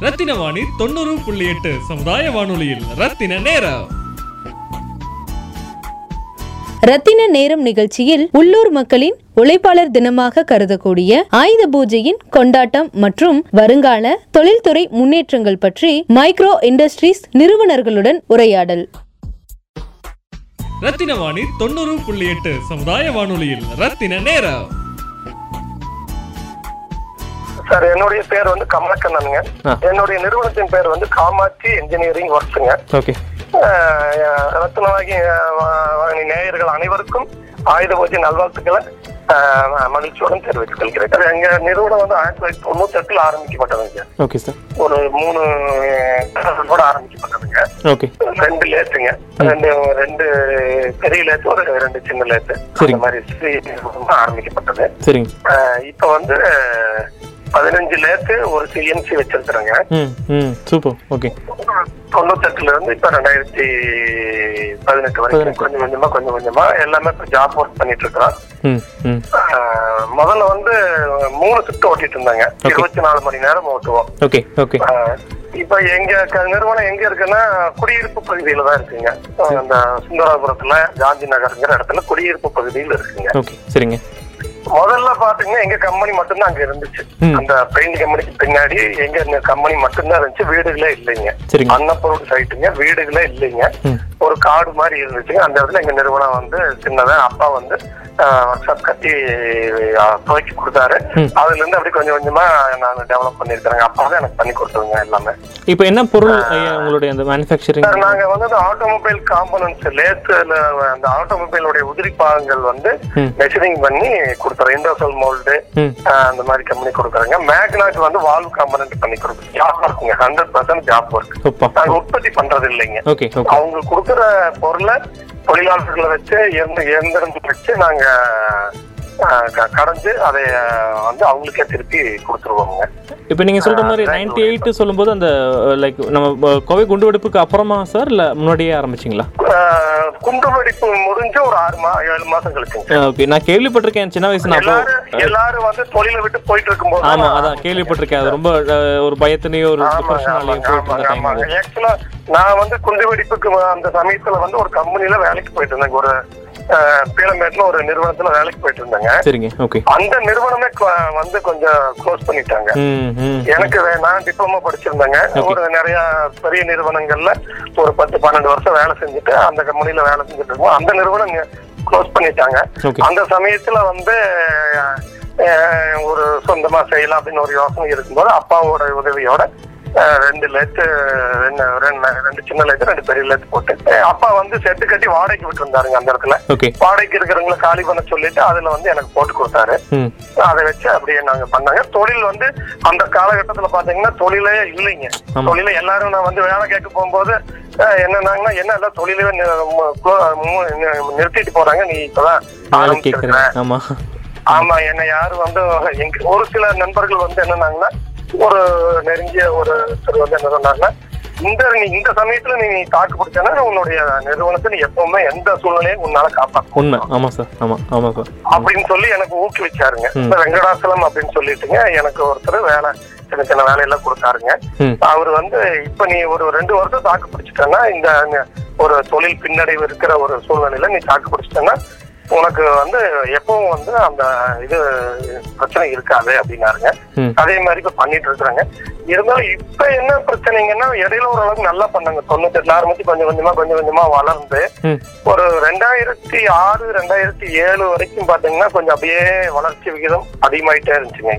ரத்தின வாணி தொண்ணூறு புள்ளி எட்டு சமுதாய வானொலியில். ரத்தின நேரம். ரத்தின நேரம் நிகழ்ச்சியில் உள்ளூர் மக்களின் உழைப்பாளர் தினமாக கருதக்கூடிய ஆயுத பூஜையின் கொண்டாட்டம் மற்றும் வருங்கால தொழில்துறை முன்னேற்றங்கள் பற்றி மைக்ரோ இண்டஸ்ட்ரீஸ் நிறுவனர்களுடன் உரையாடல். ரத்தின வாணி தொண்ணூறு புள்ளி எட்டு சமுதாய வானொலியில். ரத்தின நேரம். சார் என்னுடைய பேர் வந்து கமலக்கண்ணனுங்க. என்னுடைய நிறுவனத்தின் பேர் வந்து காமாட்சி இன்ஜினியரிங் ஒர்க்ஸுங்க ஓகே. ரத்னவாகி நேயர்கள் அனைவருக்கும் ஆயுத பூஜை நல்வாழ்த்துக்களை மகிழ்ச்சியுடன் தெரிவித்துக் கொள்கிறேன் எங்க நிறுவனம் வந்து ஆயிரத்தி தொள்ளாயிரத்தி தொண்ணூத்தி எட்டுல ஆரம்பிக்கப்பட்டதுங்க. ஓகே சார் ஒரு மூணு கூட ஆரம்பிக்கப்பட்டதுங்க. ஓகே. ரெண்டு லேத்துங்க. ரெண்டு ரெண்டு பெரிய லேத்து ஒரு ரெண்டு சின்ன லேத்து. அந்த மாதிரி ஆரம்பிக்கப்பட்டது. இப்ப வந்து பதினஞ்சு லேத்து ஒரு சிஎன்சி வச்சிருக்கிறேங்க. Super okay. தொண்ணூத்தெட்டுல இருந்து இப்ப ரெண்டாயிரத்தி பதினெட்டு வரைக்கும். கொஞ்சம் கொஞ்சமா கொஞ்சம் கொஞ்சமா எல்லாமே இப்ப ஜாப் ஒர்க் பண்ணிட்டு இருக்கிறோம். முதல்ல வந்து மூணு ஷிஃப்ட் ஓட்டிட்டு இருந்தாங்க. Okay. இருபத்தி நாலு மணி நேரம் ஓட்டுவோம். Okay okay. இப்ப எங்க நிறுவனம் எங்க இருக்குன்னா குடியிருப்பு பகுதியில தான் இருக்குங்க. அந்த சுந்தராபுரத்துல காந்தி நகர்ங்கிற இடத்துல குடியிருப்பு பகுதியில் இருக்குங்க. சரிங்க. முதல்ல பாத்தீங்கன்னா எங்க கம்பெனி மட்டும்தான் அங்க இருந்துச்சு. அந்த பெயிண்ட் கம்பெனிக்கு பின்னாடி எங்க கம்பெனி மட்டும்தான் இருந்துச்சு. வீடுகளே இல்லைங்க. அன்னப்பொருள் சைட்டுங்க வீடுகளே இல்லைங்க. ஒரு காடு மாதிரி இருந்துச்சுங்க. அந்த இடத்துல எங்க நிறுவனம் வந்து சின்னதா அப்பா வந்து ஒர்க் ஷாப் கட்டி துவைச்சு கொடுத்தாரு. அதுல இருந்து அப்படி கொஞ்சம் கொஞ்சமா நான் டெவலப் பண்ணிருக்கிறேங்க அப்பா தான் எனக்கு பண்ணி கொடுத்ததுங்க எல்லாமே. இப்போ என்ன பொருள் உங்களுடைய அந்த மேனுஃபேக்சரிங் சார் நாங்க வந்து அந்த ஆட்டோமொபைல் காம்பனன்ட்ஸ் லேத்துல அந்த ஆட்டோமொபைலுடைய உதிரி பாகங்கள் வந்து. மெஷரிங் பண்ணி கொடுத்துறோம் இண்டோசல் மோல்டு அந்த மாதிரி கம்பெனி கொடுக்குறோங்க. மேக்னாக்கு வந்து வால்வ் காம்பனன்ட் பண்ணி கொடுக்குறோம் ஜாப் ஒர்க்குங்க ஹண்ட்ரட் பர்சன்ட் ஜாப் ஒர்க் சூப்பா நாங்க உற்பத்தி பண்றது இல்லைங்க. அவங்க கொடுக்குற பொருளை தொழிலாளர்களை வச்சு இயந்திர இயந்திரங்கள் வச்சு நாங்க கடைஞ்சு அதை வந்து அவங்களுக்கே திருப்பி கொடுத்துருவோங்க. இப்போ நீங்க சொல்ற மாதிரி நைன்டி எயிட் சொல்லும்போது அந்த லைக் நம்ம கோவை குண்டுவெடிப்புக்கு அப்புறமா சார் இல்ல முன்னாடியே ஆரம்பிச்சிங்களா? குண்டு வெடிப்பு முடிஞ்சு ஒரு ஆறு மா ஏழு மாசம் கழிச்சுங்க ஓகே நான் கேள்விப்பட்டிருக்கேன். சின்ன வயசு நான் எல்லாரும் வந்து தொழிலை விட்டு போயிட்டு இருக்கும்போது ஆமா அதான் கேள்விப்பட்டிருக்கேன். அது ரொம்ப ஒரு பயத்திலையும் ஒரு Actually, நான் வந்து குண்டு வெடிப்புக்கு அந்த சமயத்துல வந்து ஒரு கம்பெனில வேலைக்கு போயிட்டு இருந்தேங்க ஒரு அஹ், பீளமேட்ல ஒரு நிறுவனத்துல வேலைக்கு போயிட்டு இருந்தேங்க அந்த நிறுவனமே வந்து கொஞ்சம் க்ளோஸ் பண்ணிட்டாங்க. எனக்கு நான் டிப்ளமோ படிச்சிருந்தேங்க. ஒரு நிறைய பெரிய நிறுவனங்கள்ல ஒரு பத்து பன்னெண்டு வருஷம் வேலை செஞ்சுட்டு அந்த கம்பெனில வேலை செஞ்சுட்டு இருக்கோம் அந்த நிறுவனம் க்ளோஸ் பண்ணிட்டாங்க. அந்த சமயத்துல வந்து ஒரு சொந்தமா செய்யலாம் அப்படின்னு ஒரு யோசனை இருக்கும்போது அப்பாவோட உதவியோட ரெண்டு லேத்து ரெண்டு சின்ன லேத்து ரெண்டு பெரிய லேத்து போட்டு அப்பா வந்து செட்டு கட்டி வாடகைக்கு விட்டுருந்தாருங்க அந்த இடத்துல. வாடகைக்கு இருக்கிறவங்களை காலி பண்ண சொல்லிட்டு அதுல வந்து எனக்கு போட்டு கொடுத்தாரு. அதை வச்சு அப்படியே நாங்க பண்ணாங்க. தொழில் வந்து அந்த காலகட்டத்துல பாத்தீங்கன்னா தொழிலே இல்லைங்க. தொழில எல்லாரும் நான் வந்து வேலை கேட்க போகும்போது என்னன்னாங்கன்னா என்ன எல்லாம் தொழிலே நிறுத்திட்டு போறாங்க. நீ இப்பதான் ஆரம்பிச்சிருக்க. ஆமா. ஆமா என்ன யாரும் வந்து ஒரு சில நண்பர்கள் வந்து என்னன்னாங்கன்னா ஒரு நெருங்கிய ஒரு ஒருத்தர் வந்து என்ன சொன்னாங்கன்னா இந்த நீ இந்த சமயத்துல நீ தாக்கு பிடிச்சனா உன்னுடைய நிறுவனத்தை நீ எப்பவுமே எந்த சூழ்நிலையும் உன்னால காப்பாற்ற உண்மை. ஆமா சார். ஆமா ஆமா சார். அப்படின்னு சொல்லி எனக்கு ஊக்குவிச்சாருங்க. வெங்கடாசலம் அப்படின்னு சொல்லிட்டுங்க எனக்கு ஒருத்தர் வேலை சின்ன சின்ன வேலையெல்லாம் கொடுத்தாருங்க. அவர் வந்து இப்ப நீ ஒரு ரெண்டு வருஷம் தாக்கு பிடிச்சிட்டன்னா இந்த ஒரு தொழில் பின்னடைவு இருக்கிற ஒரு சூழ்நிலையில நீ தாக்கு பிடிச்சிட்டன்னா உனக்கு வந்து எப்பவும் வந்து அந்த இது பிரச்சனை இருக்காது அப்படின்னாருங்க. அதே மாதிரி இப்ப பண்ணிட்டு இருக்கிறாங்க. இருந்தாலும் இப்ப என்ன பிரச்சனைங்கன்னா இடையில ஓரளவுக்கு நல்லா பண்ணாங்க. தொண்ணூத்தி எட்டுல ஆரம்பிச்சு கொஞ்சம் கொஞ்சமா கொஞ்சம் கொஞ்சமா வளர்ந்து ஒரு ரெண்டாயிரத்தி ஆறு ரெண்டாயிரத்தி ஏழு வரைக்கும் பாத்தீங்கன்னா கொஞ்சம் அப்படியே வளர்ச்சி விகிதம் அதிகமாயிட்டே இருந்துச்சுங்க.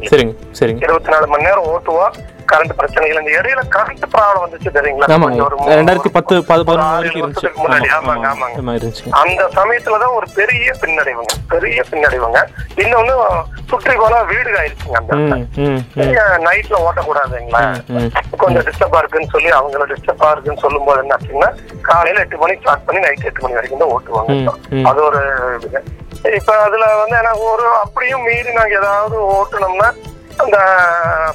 இருபத்தி நாலு மணி நேரம் ஓட்டுவோம். கரண்ட் பிரச்சனைகள் இந்த இடையில கரண்ட் ப்ராப்ளம் வந்துச்சு தெரியுங்களா? ஒரு ரெண்டாயிரத்தி பத்து வருஷத்துக்கு முன்னாடி. ஆமா, ஆமாங்க ஆமா, ஆமாங்க. அந்த சமயத்துலதான் ஒரு பெரிய பின்னடைவுங்க. பெரிய பின்னடைவுங்க. இன்னொன்னு சுற்றி போனா வீடு ஆயிடுச்சுங்க அந்த நைட்ல ஓட்டக்கூடாதுங்களா. கொஞ்சம் டிஸ்டர்பா இருக்குன்னு சொல்லி அவங்கள டிஸ்டர்பா இருக்குன்னு சொல்லும் போது என்ன ஆச்சுன்னா காலையில எட்டு மணிக்கு ஸ்டார்ட் பண்ணி நைட் எட்டு மணி வரைக்கும் தான் ஓட்டுவாங்க. அது ஒரு இப்ப அதுல வந்து எனக்கு ஒரு அப்படியும் மீறி நாங்க ஏதாவது ஓட்டுனோம்னா அந்த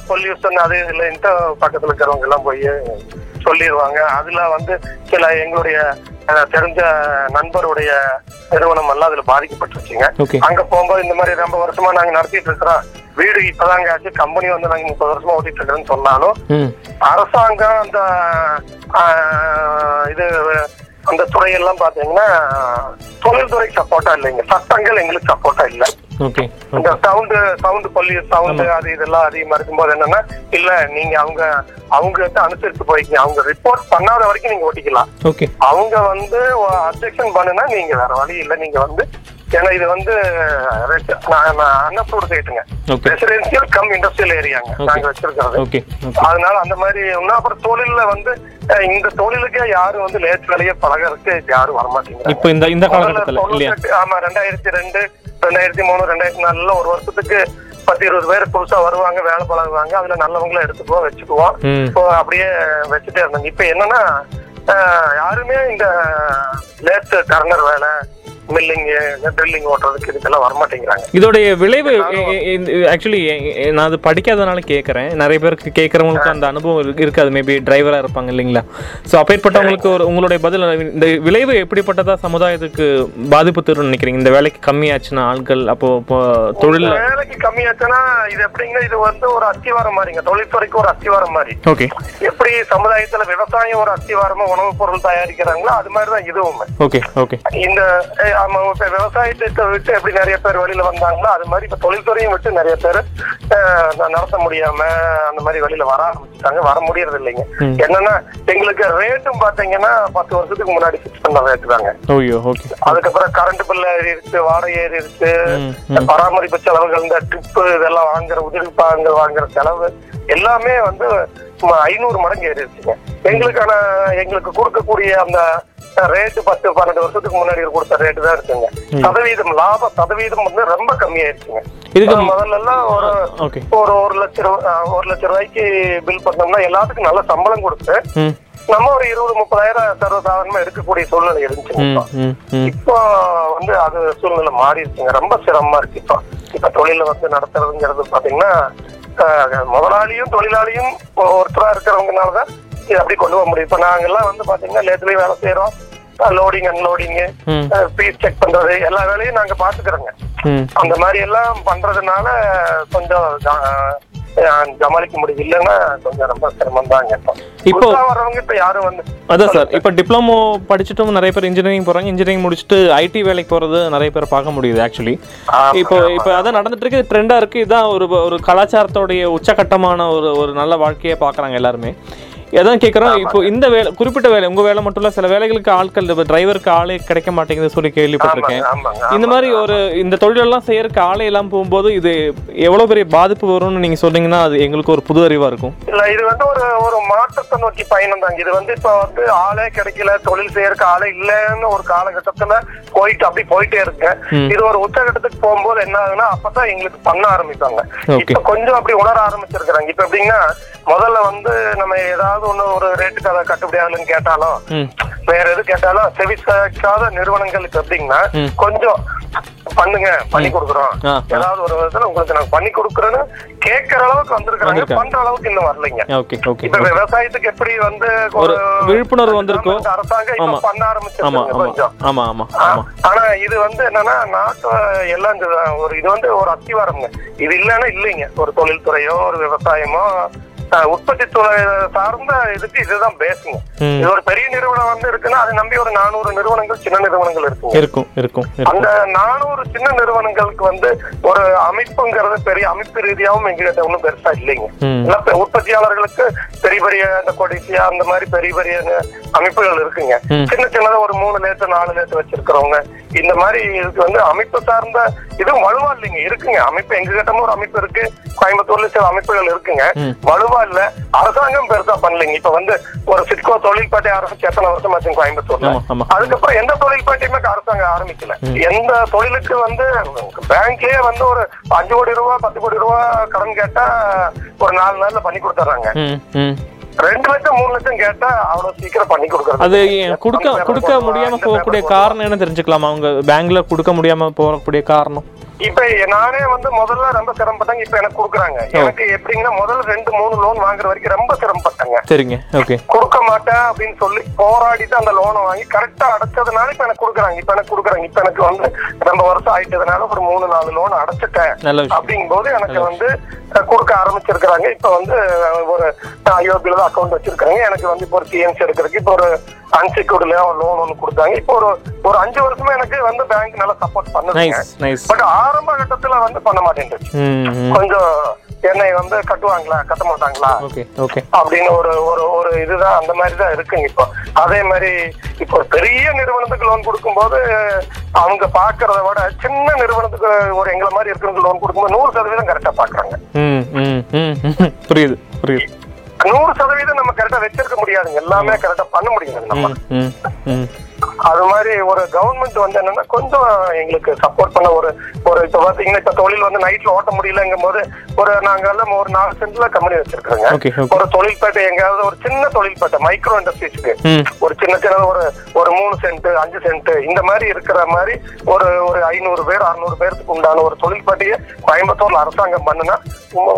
பொல்யூஷன் அது இல்லைன்ட்டு பக்கத்துல இருக்கிறவங்க எல்லாம் போய் சொல்லிடுவாங்க அதுல வந்து சில எங்களுடைய தெரிஞ்ச நண்பருடைய நிறுவனம் எல்லாம் அதுல பாதிக்கப்பட்டுருச்சுங்க. அங்க போகும்போது இந்த மாதிரி ரொம்ப வருஷமா நாங்க நடத்திட்டு இருக்கிறோம். வீடு இப்பதாங்க ஆச்சு. கம்பெனி வந்து நாங்க முப்பது வருஷமா ஓட்டிட்டு இருக்கிறோம்னு சொன்னாலும் அரசாங்கம் அந்த இது அந்த துறையெல்லாம் பாத்தீங்கன்னா தொழில்துறை சப்போர்ட்டா இல்லைங்க. சட்டங்கள் எங்களுக்கு சப்போர்ட்டா இல்ல. இந்த சவுண்டு சவுண்டு பள்ளி சவுண்டு அது இதெல்லாம் அதிகமா இருக்கும்போது என்னன்னா இல்ல நீங்க அவங்க அவங்க அனுசரித்து போய்க்கீங்க. அவங்க ரிப்போர்ட் பண்ணாத வரைக்கும் நீங்க ஓட்டிக்கலாம். அவங்க வந்து அப்ஜெக்ஷன் பண்ணுனா நீங்க வேற வழி இல்ல. நீங்க வந்து ஏன்னா இது வந்து அன்னப்பூர் கேட்டுங்க ஓகே ரெசிடென்சியல் கம் இண்டஸ்ட்ரியல் ஏரியாங்க. நாங்க வச்சிருக்கிறது. அதனால அந்த மாதிரி இன்னும் அப்புறம் தொழில்ல வந்து இந்த தொழிலுக்கே யாரும் வந்து லேட் வேலையே பழகறதுக்கு யாரும் வரமாட்டேங்கிறாங்க. இப்போ இந்த இந்த காலகட்டத்தில் ஆமா ரெண்டாயிரத்தி ரெண்டு ரெண்டாயிரத்தி மூணு ரெண்டாயிரத்தி நாலுல ஒரு வருஷத்துக்கு பத்து இருபது பேர் புதுசா வருவாங்க வேலை பழகுவாங்க அதுல நல்லவங்கள எடுத்துக்குவோம் வச்சுக்குவோம். இப்போ அப்படியே வச்சுட்டே இருந்தாங்க இப்ப என்னன்னா யாருமே இந்த லேட் டர்னர் வேலை மில்லிங்கு ட்ரில்லிங் ஓட்டுறதுக்கு இதுக்கெல்லாம் வரமாட்டேங்கிறாங்க. இதோடைய விளைவு ஆக்சுவலி நான் அது படிக்காதனால கேட்குறேன் நிறைய பேருக்கு கேட்குறவங்களுக்கு அந்த அனுபவம் இருக்கு- இருக்காது. மேபி டிரைவராக இருப்பாங்க இல்லைங்களா? ஸோ அப்பேற்பட்டவங்களுக்கு ஒரு உங்களுடைய பதில் இந்த விளைவு எப்படிப்பட்டதா சமுதாயத்துக்கு பாதிப்பு தரும்னு நினைக்கிறீங்க? இந்த வேலைக்கு கம்மியாச்சுன்னா ஆட்கள் அப்போ இப்போ தொழிலில் வேலைக்கு கம்மியாச்சுன்னா இது எப்படிங்கன்னா இது வந்து ஒரு அஸ்திவாரம் மாதிரிங்க. தொழில்துறைக்கு ஒரு அஸ்திவாரம் மாதிரி. ஓகே எப்படி சமுதாயத்துல விவசாயம் ஒரு அஸ்திவாரமா உணவுப் பொருள் தயாரிக்கிறாங்களோ அது மாதிரிதான் இதுவும். ஓகே ஓகே இந்த ஆமா, இப்ப விவசாயத்தை விட்டு எப்படி நிறைய பேர் வெளியில வந்தாங்களோ அது மாதிரி இப்ப தொழில்துறையும் விட்டு நிறைய பேர் நடத்த முடியாம அந்த மாதிரி வெளியில வர ஆரம்பிச்சுட்டாங்க. வர முடியறது இல்லைங்க. என்னன்னா எங்களுக்கு ரேட்டும் பாத்தீங்கன்னா பத்து வருஷத்துக்கு முன்னாடி ஃபிக்ஸ் பண்ண ரேட் தாங்க. அதுக்கப்புறம் கரண்ட் பில் ஏறிடுச்சு வாடகை ஏறிடுச்சு. பராமரிப்பு செலவுகள் இந்த ட்ரிப்பு இதெல்லாம் வாங்குற உதிரி பாகங்கள் வாங்குற செலவு எல்லாமே வந்து ம- ஐநூறு மடங்கு ஏறிடுச்சுங்க. எங்களுக்கான எங்களுக்கு கொடுக்கக்கூடிய அந்த ரேட்டு பத்து பன்னெண்டு வருஷத்துக்கு முன்னாடி கொடுத்த ரேட்டு தான் இருக்குங்க. சதவீதம் லாப சதவீதம் வந்து ரொம்ப கம்மியாயிருச்சுங்க. முதல்ல எல்லாம் ஒரு ஒரு ஒரு லட்சம் ரூபா ஒரு லட்சம் ரூபாய்க்கு பில் பண்ணோம்னா எல்லாத்துக்கும் நல்ல சம்பளம் கொடுத்து நம்ம ஒரு இருபது முப்பதாயிரம் சர்வசாதாரணமா எடுக்கக்கூடிய சூழ்நிலை இருந்துச்சுங்க ம் இப்போ. வந்து அது சூழ்நிலை மாறிடுச்சுங்க. ரொம்ப சிரமமா இருக்கு இப்போ. இப்ப தொழில வந்து நடத்துறதுங்கிறது பாத்தீங்கன்னா முதலாளியும் தொழிலாளியும் ஒருத்தரா இருக்கிறவங்கனாலதான் இது அப்படி கொண்டு போக முடியும். இப்ப நாங்கெல்லாம் வந்து பாத்தீங்கன்னா லேட்லயும் வேலை செய்யறோம் லோடிங் அன்லோடிங் பீஸ் செக் பண்றது எல்லா வேலையும் நாங்க பாத்துக்கிறோங்க. அந்த மாதிரி எல்லாம் பண்றதுனால கொஞ்சம் சமாளிக்க முடியும் இல்லைன்னா கொஞ்சம் ரொம்ப சிரமம் தாங்க இப்போ யாரும் வந்து அதான் சார் இப்போ டிப்ளமோ படிச்சுட்டும் நிறைய பேர் இன்ஜினியரிங் போகிறாங்க இன்ஜினியரிங் முடிச்சுட்டு ஐடி வேலைக்கு போகிறது நிறைய பேர் பார்க்க முடியுது ஆக்சுவலி இப்போ இப்போ அதான் நடந்துட்டு இருக்கு. ட்ரெண்டாக இருக்குது இதுதான் ஒரு ஒரு கலாச்சாரத்தோடைய உச்சகட்டமான ஒரு ஒரு நல்ல வாழ்க்கையை பார்க்குறாங்க எல்லாருமே. எதான் கேட்குறோம் இப்போ இந்த வேலை குறிப்பிட்ட வேலை உங்கள் வேலை மட்டும் இல்லை சில வேலைகளுக்கு ஆட்கள் டிரைவருக்கு ஆளே கிடைக்க மாட்டேங்குது சொல்லி கேள்விப்பட்டிருக்கேன். இந்த மாதிரி ஒரு இந்த தொழிலெல்லாம் செய்யறதுக்கு ஆளே எல்லாம் போகும்போது இது எவ்வளோ பெரிய பாதிப்பு வரும்னு நீங்கள் சொன்னீங்கன்னா அது எங்களுக்கு ஒரு புது அறிவாக இருக்கும். இல்ல இது வந்து ஒரு ஒரு மாற்றத்தை நோக்கி பயணம் தாங்க இது வந்து இப்ப வந்து ஆளே கிடைக்கல தொழில் செய்யறதுக்கு ஆளே இல்லைன்னு ஒரு காலகட்டத்துல போயிட்டு அப்படி போயிட்டே இருக்கு. ம். இது ஒரு உச்சகட்டத்துக்கு போகும்போது என்ன ஆகுதுன்னா அப்பதான் எங்களுக்கு பண்ண ஆரம்பிப்பாங்க. இப்ப கொஞ்சம் அப்படி உணர ஆரம்பிச்சிருக்கிறாங்க. இப்ப எப்படின்னா முதல்ல வந்து நம்ம ஏதாவது ஒண்ணு ஒரு ரேட்டுக்கு அதை கட்டுப்படி ஆகலன்னு கேட்டாலும் வேற எது கேட்டாலும் செவி சாய்க்காத நிறுவனங்களுக்கு எப்படின்னா ம். கொஞ்சம் பண்ணுங்க பண்ணி கொடுக்குறோம். ஏதாவது ஒரு விதத்துல உங்களுக்கு நாங்க பண்ணி கொடுக்குறேன்னு கேட்கற அளவுக்கு வந்திருக்காங்க. பண்ற அளவுக்கு இன்னும் வரலைங்க. இப்ப விவசாயத்துக்கு எப்படி வந்து ஒரு விழிப்புணர்வு வந்திருக்கோ? அரசாங்கம். இப்ப பண்ண ஆரம்பிச்சிருக்காங்க ஆனா இது வந்து என்னன்னா நாட்டு எல்லாம் ஒரு இது வந்து ஒரு அத்திவாரம்ங்க. இது இல்லைன்னா இல்லைங்க. ஒரு தொழில்துறையோ ஒரு விவசாயமோ உற்பத்தி துறை சார்ந்த இதுக்கு இதுதான் பேசுங்க. இது ஒரு பெரிய நிறுவனம் வந்து இருக்குன்னா அதை நம்பி ஒரு நானூறு நிறுவனங்கள் சின்ன நிறுவனங்கள் இருக்கும். இருக்கும் இருக்கும் அந்த நானூறு சின்ன நிறுவனங்களுக்கு வந்து ஒரு அமைப்புங்கிறது பெரிய அமைப்பு ரீதியாவும் எங்ககிட்ட ஒன்றும் பெருசா இல்லைங்க. எல்லாம் உற்பத்தியாளர்களுக்கு பெரிய பெரிய இந்த கொடிசியா அந்த மாதிரி பெரிய பெரிய அமைப்புகள் இருக்குங்க. சின்ன சின்னதா ஒரு மூணு லேத்து நாலு லேத்து வச்சிருக்கிறவங்க. இந்த மாதிரி இதுக்கு வந்து அமைப்பு சார்ந்த இதுவும் வலுவா இல்லைங்க. இருக்குங்க. அமைப்பு எங்க கிட்டமும் ஒரு அமைப்பு இருக்கு. கோயம்புத்தூர்ல சில அமைப்புகள் இருக்குங்க. வலுவா இல்ல. அரசாங்கம் பெருசா பண்ணலைங்க. இப்ப வந்து ஒரு சிட்கோ தொழில்பேட்டை ஆரம்பிச்சு எத்தனை வருஷம் ஆச்சு கோயம்புத்தூர்ல? அதுக்கப்புறம் எந்த தொழில்பேட்டையுமே அரசாங்கம் ஆரம்பிக்கல. எந்த தொழிலுக்கு வந்து பேங்க்லயே வந்து ஒரு அஞ்சு கோடி ரூபா பத்து கோடி ரூபா கடன் கேட்டா ஒரு நாலு நாள்ல பண்ணி கொடுத்துறாங்க ரெண்டு லட்சம் மூணு லட்சம் கேட்டா அவ்வளவு சீக்கிரம் பண்ணி கொடுக்கறது அது கொடுக்க கொடுக்க முடியாம போகக்கூடிய காரணம் என்ன தெரிஞ்சுக்கலாமா? அவங்க பேங்க்ல கொடுக்க முடியாம போகக்கூடிய காரணம். இப்ப நானே வந்து முதல்ல ரொம்ப சிரமப்பட்டாங்க இப்ப எனக்கு கொடுக்குறாங்க. எனக்கு எப்படிங்கன்னா முதல்ல ரெண்டு மூணு லோன் வாங்குற வரைக்கும் ரொம்ப சிரமப்பட்டாங்க. சரிங்க ஓகே கொடுக்க மாட்டேன் அப்படின்னு சொல்லி போராடிட்டு அந்த லோனை வாங்கி கரெக்டா அடைச்சதுனால இப்ப எனக்கு கொடுக்குறாங்க. இப்ப எனக்கு கொடுக்குறாங்க. இப்ப எனக்கு வந்து ரொம்ப வருஷம் ஆயிட்டதுனால ஒரு மூணு நாலு லோன் அடைச்சிட்டேன். நல்ல விஷயம். அப்படிங்கும்போது எனக்கு வந்து கொடுக்க ஆரம்பிச்சிருக்கிறாங்க. இப்ப வந்து ஒரு தான் அக்கௌண்ட் வச்சிருக்காங்க எனக்கு வந்து இப்போ ஒரு சிஎன்சி எடுக்கிறதுக்கு இப்போ ஒரு அன்செக்யூர்ட்ல லோன் ஒன்று கொடுத்தாங்க. இப்போ ஒரு ஒரு அஞ்சு வருஷமா எனக்கு வந்து பேங்க் நல்லா சப்போர்ட் நைஸ் பட் ஆரம்ப கட்டத்துல வந்து பண்ண மாட்டேங்குது ம் ம். கொஞ்சம் என்னை வந்து கட்டுவாங்களா கட்ட மாட்டாங்களா? அப்படின்னு ஒரு ஒரு ஒரு இதுதான் அந்த மாதிரி தான் இருக்குங்க இப்போ. அதே மாதிரி இப்போ பெரிய நிறுவனத்துக்கு லோன் கொடுக்கும்போது அவங்க பாக்குறத விட சின்ன நிறுவனத்துக்கு ஒரு எங்களை மாதிரி இருக்கிறவங்க லோன் கொடுக்கும்போது நூறு சதவீதம் கரெக்டா பாக்குறாங்க. புரியுது புரியுது. நூறு சதவீதம் நம்ம கரெக்டா வச்சிருக்க முடியாதுங்க. எல்லாமே கரெக்டா பண்ண முடியாது நம்ம. அது மாதிரி ஒரு கவர்மெண்ட் வந்து என்னன்னா கொஞ்சம் எங்களுக்கு சப்போர்ட் பண்ண ஒரு ஒரு இப்ப பாத்தீங்கன்னா இப்ப தொழில் வந்து நைட்ல ஓட்ட முடியலங்கும் போது ஒரு நாங்க எல்லாம் ஒரு நாலு சென்ட்ல கம்பெனி okay. ஒரு தொழில்பேட்டை எங்கேயாவது ஒரு சின்ன தொழில்பேட்டை மைக்ரோ இண்டஸ்ட்ரீஸ்க்கு ஒரு சின்ன சின்ன ஒரு ஒரு மூணு சென்ட் அஞ்சு சென்ட் இந்த மாதிரி இருக்கிற மாதிரி ஒரு ஒரு ஐநூறு பேர் அறுநூறு பேருக்கு உண்டான ஒரு தொழில்பேட்டையை கோயம்புத்தூர்ல அரசாங்கம் பண்ணுனா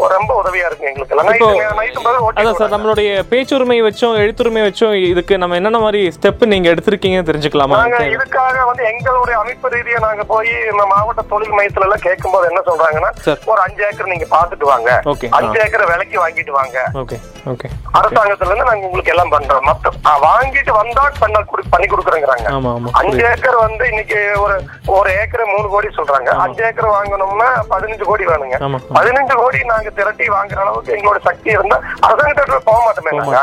ரொம்ப- உதவியா இருக்கு எங்களுக்கு. நம்மளுடைய பேச்சுரிமை வச்சும் எழுத்துரிமை வச்சும் இதுக்கு நம்ம என்னென்ன மாதிரி ஸ்டெப் நீங்க எடுத்திருக்கீங்கன்னு தெரிஞ்சுக்கலாமா? நாங்க இதுக்காக வந்து எங்களுடைய அமைப்பு ரீதியா நாங்க போய் இந்த மாவட்ட தொழில் மையத்துல எல்லாம் கேட்கும்போது என்ன சொல்றாங்கன்னா. ஒரு அஞ்சு ஏக்கர் நீங்க பாத்துட்டு வாங்க. அஞ்சு ஏக்கர் விலைக்கு வாங்கிட்டு வாங்க. ஓகே. ஓகே. அரசாங்கத்துல இருந்து நாங்க உங்களுக்கு எல்லாம் பண்றோம். மொத்தம். ஆ, வாங்கிட்டு வந்தா பண்ண பண்ணி கொடுக்குறேங்கிறாங்க. அஞ்சு ஏக்கர் வந்து இன்னைக்கு ஒரு ஒரு ஏக்கர் மூணு கோடி சொல்றாங்க. அஞ்சு ஏக்கர் வாங்கணும்னா பதினஞ்சு கோடி வேணுங்க. பதினஞ்சு கோடி நாங்க திரட்டி வாங்குற அளவுக்கு எங்களோட சக்தி இருந்தா அரசாங்கத்திட்ட போக மாட்டோமே நாங்க.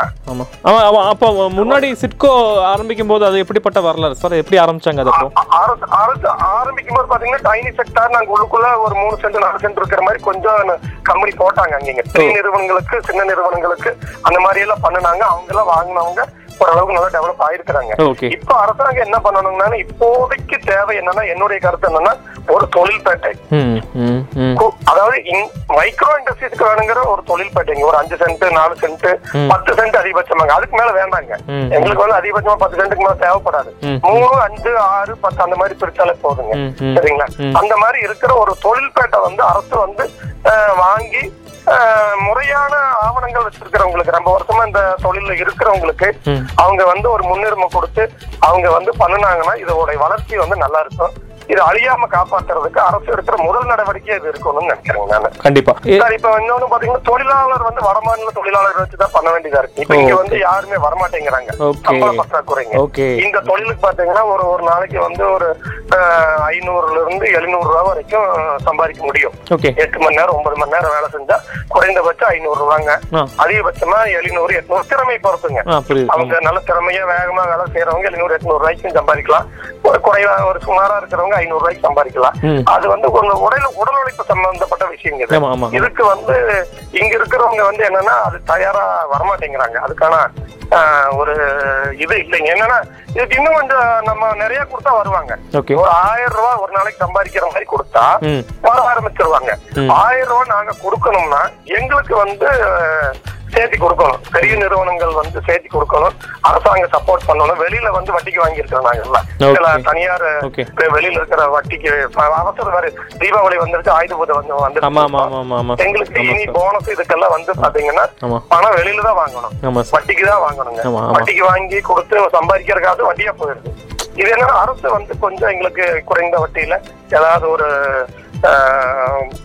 அப்போ முன்னாடி சிட்கோ ஆரம்பிக்கும் போது அது எப்படிப்பட்ட வரலாறு. சார் எப்படி ஆரம்பிச்சாங்க அது ஆரம்பிக்கும் போது பாத்தீங்கன்னா டைனி செக்டார் நாங்க உள்ளுக்குள்ள ஒரு மூணு சென்ட் நாலு சென்ட் இருக்கிற மாதிரி கொஞ்சம் கம்பெனி போட்டாங்க அங்க பெரிய நிறுவனங்களுக்கு சின்ன நிறுவனங்களுக்கு அந்த மாதிரி எல்லாம் பண்ணுனாங்க. அவங்க எல்லாம் வாங்கினவங்க ஓரளவுக்கு நல்லா டெவலப் ஆயிருக்கிறாங்க. இப்ப அரசாங்கம் என்ன பண்ணணும்னா இப்போதைக்கு தேவை என்னன்னா என்னுடைய கருத்து என்னன்னா ஒரு ம் கு- அதாவது மைக்ரோ இண்டஸ்ட்ரீஸ்க்கு வேணுங்கிற ஒரு தொழில்பேட்டைங்க ஒரு அஞ்சு சென்ட் நாலு சென்ட் பத்து சென்ட் அதிகபட்சமாங்க. அதுக்கு மேல வேண்டாங்க. எங்களுக்கு வந்து அதிகபட்சமா பத்து சென்ட்டுக்கு மேல தேவைப்படாது. மூணு அஞ்சு ஆறு பத்து அந்த மாதிரி பிரிச்சாலே போதுங்க. சரிங்களா? அந்த மாதிரி இருக்கிற ஒரு தொழில்பேட்டை வந்து அரசு வந்து வாங்கி முறையான ஆவணங்கள் வச்சிருக்கிறவங்களுக்கு ரொம்ப வருஷமா இந்த தொழில்ல இருக்கிறவங்களுக்கு. அவங்க வந்து ஒரு முன்னுரிமை கொடுத்து அவங்க வந்து பண்ணுனாங்கன்னா இதோட வளர்ச்சி வந்து நல்லா இருக்கும். இது அழியாம காப்பாத்துறதுக்கு அரசு எடுக்கிற முதல் நடவடிக்கை இது இருக்கணும்னு நினைக்கிறேங்க நான். கண்டிப்பா. சார் இப்ப இன்னொன்னு பாத்தீங்கன்னா தொழிலாளர் வந்து வடமாநில தொழிலாளர் வச்சுதான் பண்ண வேண்டியதா இருக்கு. இப்ப இங்க வந்து யாருமே வரமாட்டேங்கிறாங்க. சம்பள பற்றாக்குறைங்க. இந்த தொழிலுக்கு பாத்தீங்கன்னா ஒரு ஒரு நாளைக்கு வந்து ஒரு ஐநூறுல இருந்து எழுநூறு ரூபா வரைக்கும் சம்பாதிக்க முடியும். எட்டு மணி நேரம் ஒன்பது மணி நேரம் வேலை செஞ்சா குறைந்தபட்சம் ஐநூறு ரூபாங்க அதிகபட்சமா எழுநூறு எட்நூறு திறமை பொறுத்துங்க. அவங்க நல்ல திறமையா வேகமா வேலை செய்யறவங்க எழுநூறு எட்நூறு ரூபாய்க்கும் சம்பாதிக்கலாம். குறைவா ஒரு சுமாரா இருக்கிறவங்க ஐநூறு ரூபாய்க்கு சம்பாதிக்கலாம். அது வந்து உங்க உடல் உடல் உழைப்பு சம்பந்தப்பட்ட ஆமா இதுக்கு வந்து இங்க இருக்கிறவங்க வந்து என்னன்னா அது தயாரா வரமாட்டேங்கிறாங்க. அதுக்கான ஒரு இது இல்லைங்க. என்னன்னா இதுக்கு இன்னும் கொஞ்சம் நம்ம நிறைய கொடுத்தா வருவாங்க. ஒரு ஆயிரம் ரூபாய் ஒரு நாளைக்கு சம்பாதிக்கிற மாதிரி கொடுத்தா வர ஆரம்பிச்சிருவாங்க. ஆயிரம் ரூபாய் நாங்க கொடுக்கணும்னா எங்களுக்கு வந்து சேர்த்தி கொடுக்கணும். பெரிய நிறுவனங்கள் வந்து சேர்த்தி கொடுக்கணும். அரசாங்கம் சப்போர்ட் பண்ணணும். வெளியில வந்து வட்டிக்கு வாங்கியிருக்கிறோம் நாங்க எல்லாம். சில தனியார் வெளியில இருக்கிற வட்டிக்கு அவசர வேறு தீபாவளி வந்துருச்சு ஆயுத பூஜை வந்து வந்து எங்களுக்கு இனி போனஸ் இதுக்கெல்லாம் வந்து பாத்தீங்கன்னா பணம் வெளியில தான் வாங்கணும். வட்டிக்கு தான் வாங்கணுங்க. வட்டிக்கு வாங்கி கொடுத்து சம்பாதிக்கிற காசு வட்டியா போயிருது இது என்ன அரசு வந்து கொஞ்சம் எங்களுக்கு குறைந்த வட்டியில ஏதாவது ஒரு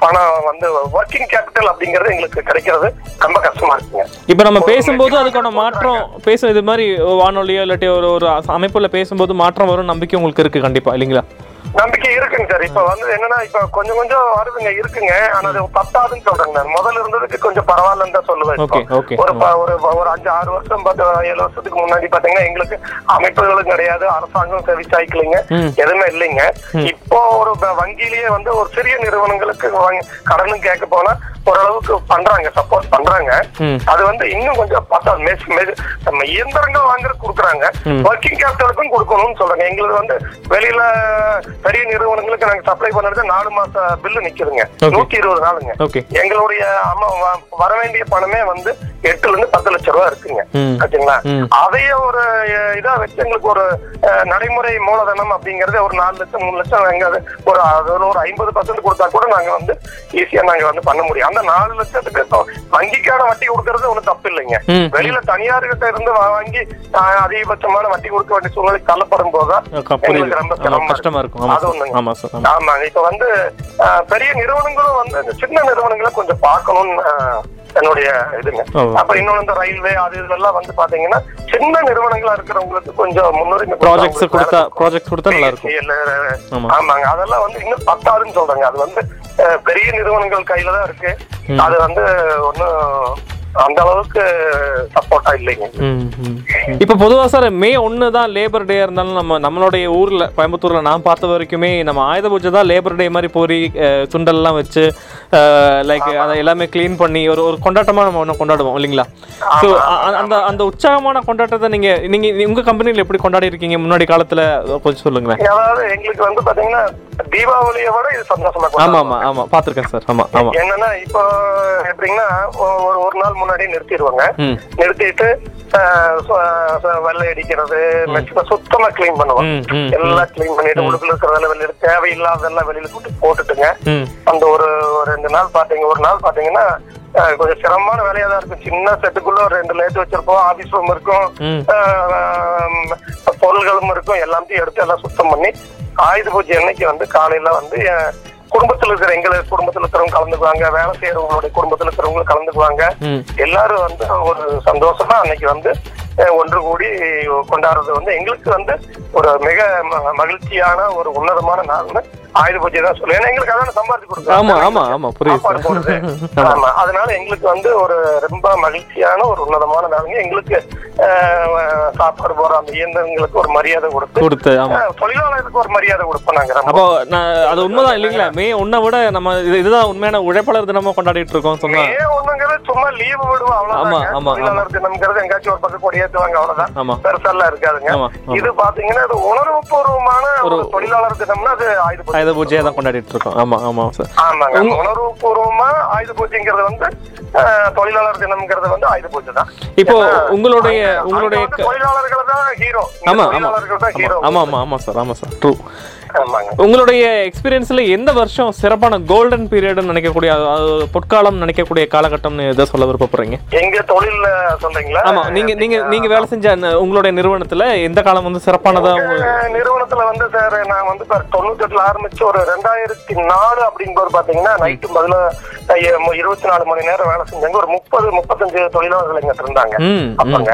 பணம் வந்து ஒர்க்கிங் கேபிட்டல் அப்படிங்கிறது எங்களுக்கு கிடைக்கிறது ரொம்ப கஷ்டமா இருக்குங்க. இப்போ நம்ம பேசும்போது அதுக்கான மாற்றம் பேச இது மாதிரி வானொலியோ இல்லாட்டி ஒரு ஒரு அமைப்புல பேசும்போது மாற்றம் வரும் நம்பிக்கை உங்களுக்கு இருக்கு கண்டிப்பா இல்லைங்களா? நம்பிக்கை இருக்குங்க சார். இப்ப வந்து என்னன்னா இப்ப கொஞ்சம் கொஞ்சம் வருதுங்க இருக்குங்க. ஆனா அது பத்தாதுன்னு சொல்றேங்க நான் முதல்ல இருந்ததுக்கு கொஞ்சம் பரவாயில்லன்னு தான் சொல்லுவேன் ஒரு ஒரு அஞ்சு ஆறு வருஷம் பத்து ஏழு வருஷத்துக்கு முன்னாடி பாத்தீங்கன்னா எங்களுக்கு அமைப்புகளும் கிடையாது அரசாங்கம் செவிச்சாய்க்கலைங்க. ம். எதுவுமே இல்லைங்க. இப்போ ஒரு வங்கியிலேயே வந்து ஒரு சிறிய நிறுவனங்களுக்கு கடனும் கேட்க போனா ஓரளவுக்கு பண்றாங்க சப்போர்ட் பண்றாங்க. அது வந்து இன்னும் கொஞ்சம் பார்த்தா நம்ம இயந்திரங்கள் வாங்குறது கொடுக்குறாங்க. ஒர்க்கிங் கேபிட்டலுக்கும் கொடுக்கணும்னு சொல்றாங்க. எங்களுக்கு வந்து வெளியில பெரிய நிறுவனங்களுக்கு நாங்க சப்ளை பண்ணுறது நாலு மாச பில்லு நிக்குதுங்க. நூத்தி இருபது நாளுங்க. எங்களுடைய வர வேண்டிய பணமே வந்து எட்டுல இருந்து பத்து லட்சம் ரூபா இருக்குங்க. ம். அதையே ஒரு இதா வச்சு எங்களுக்கு ஒரு நடைமுறை மூலதனம் அப்படிங்கறது ஒரு நாலு லட்சம் மூணு லட்சம் எங்க அது ஒரு ஒரு ஐம்பது பர்சன்ட் கொடுத்தா கூட நாங்க வந்து ஈஸியா நாங்க வந்து பண்ண முடியும். அந்த நாலு லட்சத்துக்கு வங்கிக்கான வட்டி கொடுக்கறது ஒண்ணும் தப்பு இல்லைங்க. வெளியில தனியார் கிட்ட இருந்து வாங்கி அதிகபட்சமான வட்டி கொடுக்க வேண்டிய சூழ்நிலை போதுதான் புரியுது எங்களுக்கு ரொம்ப கஷ்டமா இருக்கும். அது ஒண்ணுங்க. ஆமாங்க. இப்ப வந்து பெரிய நிறுவனங்களும் வந்து சின்ன நிறுவனங்களை கொஞ்சம் பார்க்கணும்னு என்னுடைய இதுங்க. ஓ. அப்ப இன்னொன்னு இந்த ரயில்வே அது இதெல்லாம் வந்து பாத்தீங்கன்னா சின்ன நிறுவனங்களா இருக்கிறவங்களுக்கு கொஞ்சம் முன்னுரிமை ப்ராஜெக்ட்ஸ் கொடுத்தா ப்ராஜெக்ட்ஸ் கொடுத்தா நல்லா இருக்கும். ஆமாங்க. அதெல்லாம் வந்து இன்னும் பத்தாதுன்னு சொல்றாங்க. அது வந்து பெரிய நிறுவனங்கள் கையில தான் இருக்கு. அது வந்து ஒன்னும் அந்த அளவுக்கு சப்போர்ட்டா இல்லைங்க. இப்போ பொதுவா சார் மே ஒன்று தான் லேபர் டே இருந்தாலும் நம்ம நம்மளுடைய ஊர்ல கோயம்புத்தூர்ல நான் பார்த்த வரைக்குமே நம்ம ஆயுத பூஜை தான் லேபர் டே மாதிரி அஹ், சுண்டல்லாம் வச்சு லைக் அதை எல்லாமே க்ளீன் பண்ணி ஒரு ஒரு கொண்டாட்டமா நம்ம ஒன்று கொண்டாடுவோம் இல்லைங்களா? ஸோ அந்த அந்த உற்சாகமான கொண்டாட்டத்தை நீங்க நீங்க உங்க கம்பெனியில் எப்படி கொண்டாடி இருக்கீங்க முன்னாடி காலத்துல கொஞ்சம் சொல்லுங்களேன். அதாவது எங்களுக்கு வந்து பாத்தீங்கன்னா தீபாவளியை விட இது சந்தோஷமா ஆமா. ஆமா ஆமா. பார்த்துருக்கேன் சார். ஆமா ஆமா. என்னன்னா இப்போ எப்படிங்கன்னா ஒ- ஒரு ஒரு நாள் முன்னாடி நிறுத்திடுவாங்க. நிறுத்திட்டு வெள்ளை அடிக்கிறது சுத்தமா கிளீன் பண்ணுவோம் எல்லாம் கிளீன் பண்ணிட்டு உள்ளுக்குள்ள இருக்கிறதெல்லாம் வெளியில தேவையில்லாததெல்லாம் வெளியில கூட்டி போட்டுட்டுங்க. அந்த ஒரு ரெண்டு நாள் பாத்தீங்க ஒரு நாள் பாத்தீங்கன்னா கொஞ்சம் சிரமமான வேலையா தான் இருக்கும். சின்ன செட்டுக்குள்ள ஒரு ரெண்டு லேட் வச்சிருப்போம். ஆபீஸ் ரூம் இருக்கும். பொருள்களும் இருக்கும். எல்லாத்தையும் எடுத்து எல்லாம் சுத்தம் பண்ணி ஆயுத பூஜை அன்னைக்கு வந்து காலையில வந்து குடும்பத்துல இருக்கிற எங்க குடும்பத்துல இருக்கிறவங்க கலந்துக்குவாங்க வேலை செய்யறவங்களுடைய குடும்பத்துல இருக்கிறவங்களும் கலந்துக்குவாங்க. எல்லாரும் வந்து ஒரு சந்தோஷமா அன்னைக்கு வந்து ஒன்று கூடி கொண்டாடுறது வந்து எங்களுக்கு வந்து ஒரு மிக மகிழ்ச்சியான ஒரு உன்னதமான நாள்னு ஆயுத பூஜை தான் சொல்லுவேன் ஏன்னா எங்களுக்கு அதான சம்பாதிச்சு கொடுக்குறோம் ஆமா ஆமா ஆமா புரியுது ஆமா. அதனால எங்களுக்கு வந்து ஒரு ரொம்ப மகிழ்ச்சியான ஒரு உன்னதமான நாளுங்க. எங்களுக்கு சாப்பாடு போற அந்த இயந்திரங்களுக்கு ஒரு மரியாதை கொடுத்து கொடுத்து தொழிலாளருக்கு ஒரு மரியாதை கொடுப்போம் நாங்க அப்போ நான் அது உண்மைதான் இல்லைங்களா? மே ஒன்றை விட நம்ம இது இதுதான் உண்மையான உழைப்பாளர் தினமா கொண்டாடிட்டு இருக்கோம் சொன்னா. மே ஒண்ணுங்கிறது சும்மா லீவு விடுவோம் அவ்வளவுதான் ஆமா, தொழிலாளர் தினம்ங்கிறது எங்காச்சும் ஒரு பக்கம் கொடி ஏத்துவாங்க அவ்வளவுதான். ஆமா. பெருசாலாம் இருக்காதுங்க. இது பாத்தீங்கன்னா இது உணர்வு பூர்வமான ஒரு தொழிலாளர் தினம்னா அது ஆயுத ஆயுத பூஜையை தான் கொண்டாடிட்டு இருக்கோம் ஆமா ஆமா சார் ஆமாங்க உணர்வு பூர்வமா ஆயுத பூஜைங்கிறது வந்து தொழிலாளர் தினம்ங்கிறது வந்து ஆயுத பூஜை தான் இப்போ உங்களுடைய உங்களுடைய தொழிலாளர்கள் தான் ஹீரோ ஆமா ஆமா ஆமா ஆமா ஆமா சார் ஆமா சார் ட்ரூ உங்களுடைய எக்ஸ்பீரியன்ஸ்ல எந்த வருஷம் சிறப்பான கோல்டன் பீரியட்னு நினைக்கக்கூடிய பொற்காலம் நினைக்கக்கூடிய காலகட்டம்னு எதை சொல்ல விருப்பப்படுறீங்க? எங்க தொழில்ல சொல்றீங்களா? ஆமா நீங்க நீங்க நீங்க வேலை செஞ்ச உங்களுடைய நிறுவனத்துல எந்த காலம் வந்து சிறப்பானதா நிறுவனத்துல வந்து சார் நான் வந்து இப்ப தொண்ணூத்தி எட்டுல ஆரம்பிச்சு ஒரு ரெண்டாயிரத்தி நாலு அப்படிங்கும்போது பாத்தீங்கன்னா நைட்டு பதில இருபத்தி நாலு மணி நேரம் வேலை செஞ்சாங்க ஒரு முப்பது முப்பத்தஞ்சு தொழிலாளர்கள் எங்கிட்ட இருந்தாங்க. அப்பங்க.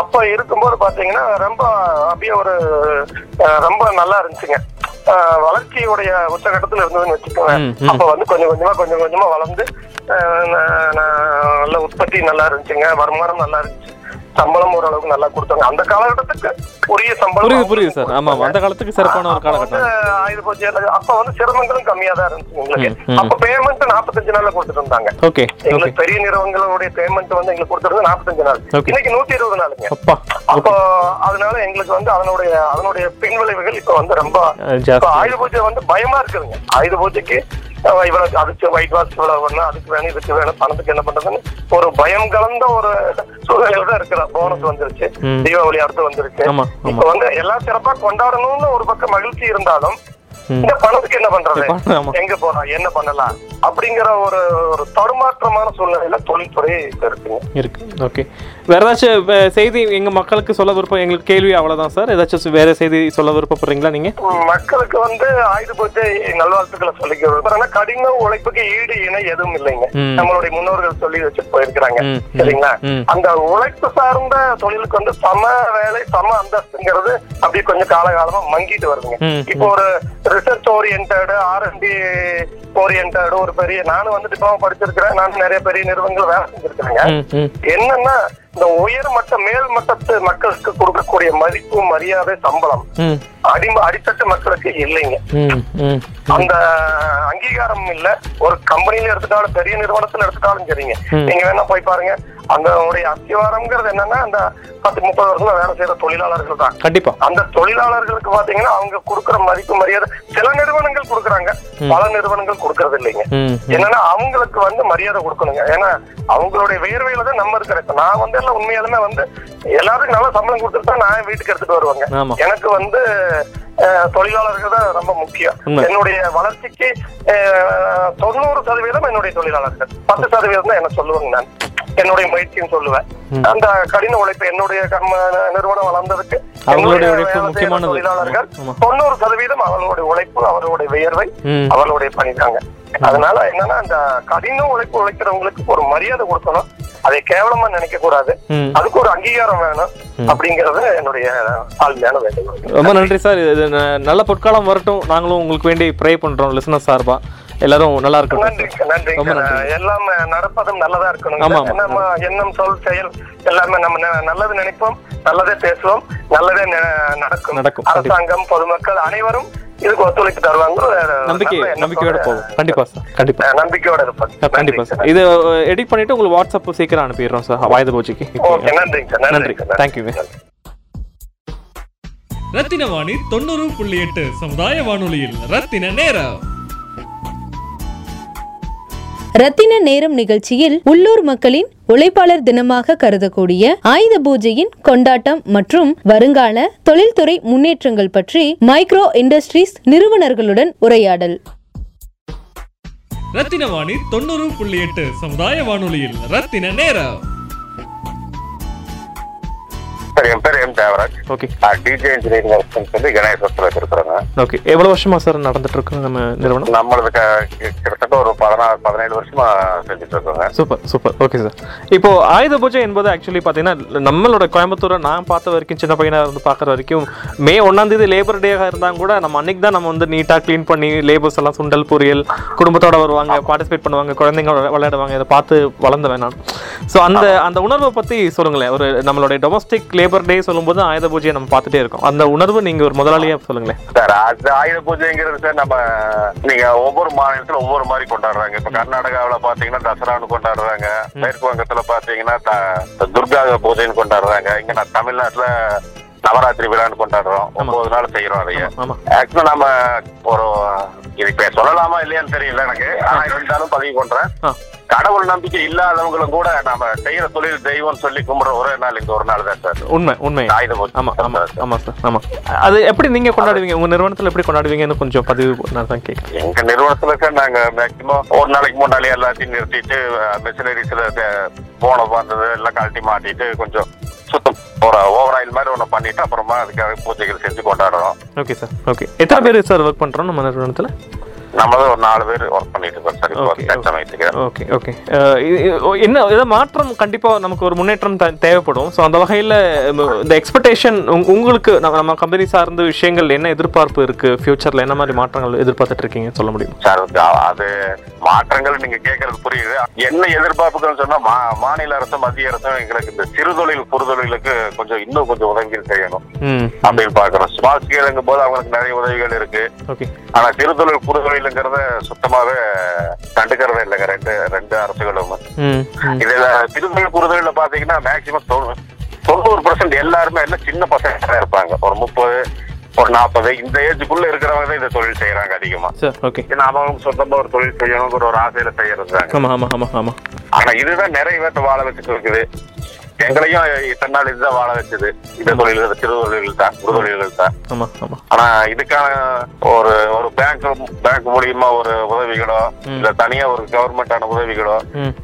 அப்ப இருக்கும்போது பாத்தீங்கன்னா ரொம்ப அப்படியே ஒரு ரொம்ப நல்லா இருந்துச்சுங்க. வளர்ச்சியுடைய உச்சகட்டத்துல இருந்ததுன்னு வச்சுக்கோங்க. அப்ப வந்து கொஞ்சம் கொஞ்சமா கொஞ்சம் கொஞ்சமா வளர்ந்து நல்ல உற்பத்தி நல்லா இருந்துச்சுங்க. வருமானம் நல்லா இருந்துச்சு. சம்பளம் ஓரளவுக்கு நல்லா கொடுத்தாங்க. அந்த காலகட்டத்துக்கு உரிய சம்பளம் புரியுது புரியுது சார். ஆமா அந்த காலத்துக்கு சிறப்பான ஒரு காலகட்டம் ஆயுத பூஜை எல்லாம் அப்ப வந்து சிரமங்களும் கம்மியா தான் இருந்துச்சு ம். அப்ப பேமெண்ட் நாற்பத்தஞ்சு நாள்ல கொடுத்துட்டு இருந்தாங்க. ஓகே எங்களுக்கு பெரிய நிறுவனங்களுடைய பேமெண்ட் வந்து எங்களுக்கு கொடுத்துருந்தது நாற்பத்தஞ்சு நாள். Okay. இன்னைக்கு நூத்தி இருபது நாளுங்க. அப்பா அதனால எங்களுக்கு வந்து அதனுடைய அதனுடைய பின்விளைவுகள் இப்ப வந்து ரொம்ப ஆயுத பூஜை வந்து பயமா இருக்குதுங்க. ஆயுத பூஜைக்கு அஹ், இவ்வளவு அதுக்கு ஒயிட் வாஷ் இவ்வளவு வேணும் அதுக்கு வேணும் இதுக்கு வேணும் பணத்துக்கு என்ன பண்றதுன்னு ஒரு பயம் கலந்த ஒரு சூழ்நிலையில தான் இருக்கிறோம் போனஸ் வந்துருச்சு. தீபாவளி அடுத்து வந்துருச்சு. இப்ப வந்து எல்லாம் சிறப்பா கொண்டாடணும்னு ஒரு பக்கம் மகிழ்ச்சி இருந்தாலும். இந்த பணத்துக்கு என்ன பண்றது? எங்க போறோம்? என்ன பண்ணலாம்? அப்படிங்கிற ஒரு ஒரு தடுமாற்றமான சூழ்நிலையில தொழில்துறை இருக்குங்க இருக்கு. ஓகே. வேற ஏதாச்சும் செய்தி எங்க மக்களுக்கு சொல்ல விருப்பம் எங்களுக்கு கேள்வி அவ்வளவுதான் சார். ஏதாச்சும் வேற செய்தி சொல்ல விருப்பப்படுறீங்களா நீங்க? மக்களுக்கு வந்து ஆயுத பூஜை நல்வாழ்த்துக்களை சொல்லிக்கிறோம் கடின உழைப்புக்கு ஈடு இணை எதுவும் இல்லைங்க. நம்மளுடைய முன்னோர்கள் சொல்லி வச்சுட்டு போயிருக்கிறாங்க. சரிங்களா. அந்த உழைப்பு சார்ந்த தொழிலுக்கு வந்து சம வேலை சம அந்தஸ்துங்கிறது அப்படியே கொஞ்சம் காலகாலமா மங்கிட்டு வருதுங்க. இப்போ ஒரு ரிசர்ச் ஓரியன்டடு ஆர்என்டி ஓரியன்டடு ஒரு பெரிய நானும் வந்து டிப்ளமோ படிச்சிருக்கிறேன். நானும் நிறைய பெரிய நிறுவனங்கள் வேலை செஞ்சிருக்கிறேங்க. என்னன்னா இந்த உயர் மேல்மட்டத்து மேல் மட்டத்து மக்களுக்கு கொடுக்கக்கூடிய மதிப்பு மரியாதை சம்பளம். அடி அடித்தட்டு மக்களுக்கு இல்லைங்க. அந்த அங்கீகாரம் இல்ல. ஒரு கம்பெனில எடுத்துட்டாலும் பெரிய நிறுவனத்துல எடுத்துட்டாலும் சரிங்க. நீங்க வேணா போய் பாருங்க. அந்த உடைய அஸ்திவாரம்ங்கிறது என்னன்னா அந்த பத்து முப்பது வருஷமா வேலை செய்யற தொழிலாளர்கள் தான். கண்டிப்பா. அந்த தொழிலாளர்களுக்கு பாத்தீங்கன்னா அவங்க கொடுக்கிற மதிப்பு மரியாதை சில நிறுவனங்கள் கொடுக்கறாங்க. பல நிறுவனங்கள் கொடுக்கறது இல்லைங்க. என்னன்னா அவங்களுக்கு வந்து மரியாதை கொடுக்கணுங்க. ஏன்னா அவங்களுடைய வேர்வையில தான் நம்ம இருக்கிற நான் வந்து எல்லாம் உண்மையாலுமே வந்து எல்லாருக்கும் நல்ல சம்பளம் கொடுத்துட்டு தான் நான் வீட்டுக்கு எடுத்துட்டு வருவாங்க. எனக்கு வந்து தொழிலாளர்கள் தான் ரொம்ப முக்கியம். என்னுடைய வளர்ச்சிக்கு தொண்ணூறு சதவீதம் என்னுடைய தொழிலாளர்கள். பத்து சதவீதம் தான் என்ன சொல்லுவாங்க நான். என்னுடைய முயற்சின்னு சொல்லுவேன். அந்த கடின உழைப்பு என்னுடைய கர்ம நிறுவனம் வளர்ந்ததுக்கு அவங்களுடைய உழைப்பு. தொழிலாளர்கள். தொண்ணூறு சதவீதம் அவர்களுடைய உழைப்பு அவர்களுடைய வியர்வை அவர்களுடைய பணிதாங்க. அதனால என்னன்னா அந்த கடின உழைப்பு உழைக்கிறவங்களுக்கு ஒரு மரியாதை கொடுக்கணும். அதை கேவலமா நினைக்க கூடாது அதுக்கு ஒரு அங்கீகாரம் வேணும் அப்படிங்கறது என்னுடைய தாழ்மையான வேண்டுகோள். ரொம்ப நன்றி சார். இது நல்ல பொற்காலம் வரட்டும். நாங்களும் உங்களுக்கு வேண்டி ப்ரே பண்றோம் லிசனர் சார்பா. எல்லாரும் நல்லா நன்றிங்க ரொம்ப நன்றி. எல்லாம் நடப்பதும் நல்லதா இருக்கணும். நம்ம எண்ணம் சொல் செயல் எல்லாமே நம்ம ந- நல்லது நினைப்போம் நல்லதே பேசுவோம் நல்லதே நடக்கும். நடக்கும். அரசாங்கம் பொதுமக்கள் அனைவரும் இதுக்கு ஒத்துழைப்பு தருவாங்க. நம்பிக்கை நம்பிக்கையோட போகும் கண்டிப்பா சார் கண்டிப்பா. நம்பிக்கையோட இருப்பாங்க கண்டிப்பா சார் இது எடிட் பண்ணிட்டு உங்களுக்கு வாட்ஸ்அப் சீக்கிரம் அனுப்பிடுறோம் சார் வாயுத சார் நன்றி. நன்றிங்க சார். தேங்க்யூங்க ரத்தின வாணி தொண்ணூறு புள்ளி எட்டு சமுதாய வானொலியில் ரத்தின நேரம். ரத்தின நேரம் நிகழ்ச்சியில் உள்ளூர் மக்களின் உழைப்பாளர் தினமாக கருதக்கூடிய ஆயுத பூஜையின் கொண்டாட்டம் மற்றும் வருங்கால தொழில்துறை முன்னேற்றங்கள் பற்றி மைக்ரோ இண்டஸ்ட்ரீஸ் நிறுவனர்களுடன் உரையாடல். ரத்தின வாணி தொண்ணூறு புள்ளி எட்டு சமுதாய வானொலியில் ரத்தின நேரம். சார் என் பேர் M Devaraj okay DJ engineering works சொல்லி கணேசத்துல இருக்கிறோங்க ஓகே எவ்வளவு வருஷமா சார் நடந்துட்டு இருக்கு நம்ம நிறுவனம்? நம்மளது க- கிட்டத்தட்ட ஒரு பதினாறு பதினேழு வருஷமா செஞ்சுட்டு இருக்கோங்க. சூப்பர் சூப்பர் ஓகே சார் இப்போ ஆயுத பூஜை என்பது ஆக்சுவலி பார்த்தீங்கன்னா நம்மளோட கோயம்புத்தூரை நான் பார்த்த வரைக்கும் சின்ன பையனா இருந்து பார்க்குற வரைக்கும் மே ஒன்றாம் தேதி லேபர் டேயாக இருந்தாங்க கூட நம்ம அன்னைக்கு தான் நம்ம வந்து நீட்டாக க்ளீன் பண்ணி லேபர்ஸ் எல்லாம் சுண்டல் பொரியல் குடும்பத்தோட வருவாங்க பார்ட்டிசிபேட் பண்ணுவாங்க குழந்தைங்க விளை- விளையாடுவாங்க இதை பார்த்து வளர்ந்தவன் நான். ஸோ அந்த அந்த உணர்வை பற்றி சொல்லுங்களேன். ஒரு நம்மளுடைய டொமஸ்டிக் லேபர் டே சொல்லும்போது ஆயுத பூஜையை நம்ம பார்த்துட்டே இருக்கோம். அந்த உணர்வு நீங்கள் ஒரு முதலாளியாக சொல்லுங்களேன். சார் அது ஆயுத பூஜைங்கிறது சார் நம்ம நீங்க ஒவ்வொரு மாநிலத்துல ஒவ்வொரு மாதிரி கொண்டாடுறாங்க. இப்ப கர்நாடகாவுல பாத்தீங்கன்னா தசரான்னு கொண்டாடுறாங்க. மேற்கு வங்கத்துல பாத்தீங்கன்னா துர்கா பூஜைன்னு கொண்டாடுறாங்க. இங்க நான் தமிழ்நாட்டுல நவராத்திரி விழான்னு கொண்டாடுறோம். ஒன்பது நாள் செய்யறோம் அதைய. ஆக்சுவலா நம்ம ஒரு இது இப்ப சொல்லலாமா இல்லையான்னு தெரியல எனக்கு. ஆனா இருந்தாலும் பதிவு பண்றேன். கடவுள் நம்பிக்கை இல்லாதவங்களும் கூட நம்ம செய்யற தொழில் தெய்வம் சொல்லி கும்பிடுற ஒரே நாள் இந்த ஒரு நாள் தான் சார். உண்மை உண்மை. ஆமா ஆமா ஆமா சார் ஆமா. அது எப்படி நீங்க கொண்டாடுவீங்க? உங்க நிறுவனத்துல எப்படி கொண்டாடுவீங்கன்னு கொஞ்சம் பதிவு நான் தான் கேட்கறேன் எங்க நிறுவனத்துல சார் நாங்க மேக்சிமம் ஒரு நாளைக்கு முன்னாலே எல்லாத்தையும் நிறுத்திட்டு மிஷினரிஸ்ல போன வந்தது எல்லாம் கழட்டி மாட்டிட்டு கொஞ்சம் சுத்தம் ஒரு ஓவர் ஆயில் மாதிரி ஒண்ணு பண்ணிட்டு அப்புறமா அதுக்காக பூஜைகள் செஞ்சு கொண்டாடுறோம். ஓகே சார் ஓகே எத்தனை பேர் சார் ஒர்க் பண்றோம் நம்ம நிறுவனத்துல? நம்மளும் ஒரு நாலு பேர் ஒர்க் பண்ணிட்டு இருக்கோம் சார் இப்போ தற்சமயத்துக்கு ஓகே ஓகே என்ன ஏதாவது மாற்றம் கண்டிப்பா நமக்கு ஒரு முன்னேற்றம் தேவைப்படும். ஸோ அந்த வகையில இந்த எக்ஸ்பெக்டேஷன் உங்களுக்கு நம்ம கம்பெனி சார்ந்த விஷயங்கள் என்ன எதிர்பார்ப்பு இருக்கு? ஃபியூச்சர்ல என்ன மாதிரி மாற்றங்கள் எதிர்பார்த்துட்டு இருக்கீங்க சொல்ல முடியும்? சார் அது- மாற்றங்கள் நீங்க கேட்கறது புரியுது. என்ன எதிர்பார்ப்புகள் சொன்னா மாநில அரசும் மத்திய அரசும் எங்களுக்கு இந்த சிறுதொழில் குறுதொழிலுக்கு கொஞ்சம் இன்னும் கொஞ்சம் உதவிகள் செய்யணும். அப்படின்னு பாக்குறோம் ஸ்மால் ஸ்கேலுங்கும் போது அவங்களுக்கு நிறைய உதவிகள் இருக்கு. ஆனா சிறுதொழில் குறுதொழிலுங்கிறத சுத்தமாவே கண்டுக்கிறதே இல்லைங்க. ரெண்டு ரெண்டு அரசுகளும். இதுல சிறுதொழில் குறுதொழில பாத்தீங்கன்னா மேக்சிமம் தொண்ணூறு பர்சன்ட் எல்லாருமே எல்லாம் சின்ன பசங்க தான் இருப்பாங்க. ஒரு முப்பது ஒரு நாற்பது இந்த ஏஜுக்குள்ள இருக்கிறவங்க தான் இந்த தொழில் செய்யறாங்க அதிகமா. ஏன்னா அவங்க சொந்தமா ஒரு தொழில் செய்யணுங்கிற ஒரு ஆசையில ஆமா ஆனா இதுதான் நிறைய பேர்த்த வாழ வச்சுட்டு இருக்குது எங்களையும் இத்தனை இதுதான் வாழ வச்சது. இந்த தொழில்கள் சிறு தொழில்கள் தான். குறு தொழில்கள் தான் ஆனா இதுக்கான ஒரு ஒரு பேங்க் பேங்க் மூலியமா ஒரு உதவிகளோ இல்ல தனியா ஒரு கவர்மெண்டான உதவிகளோ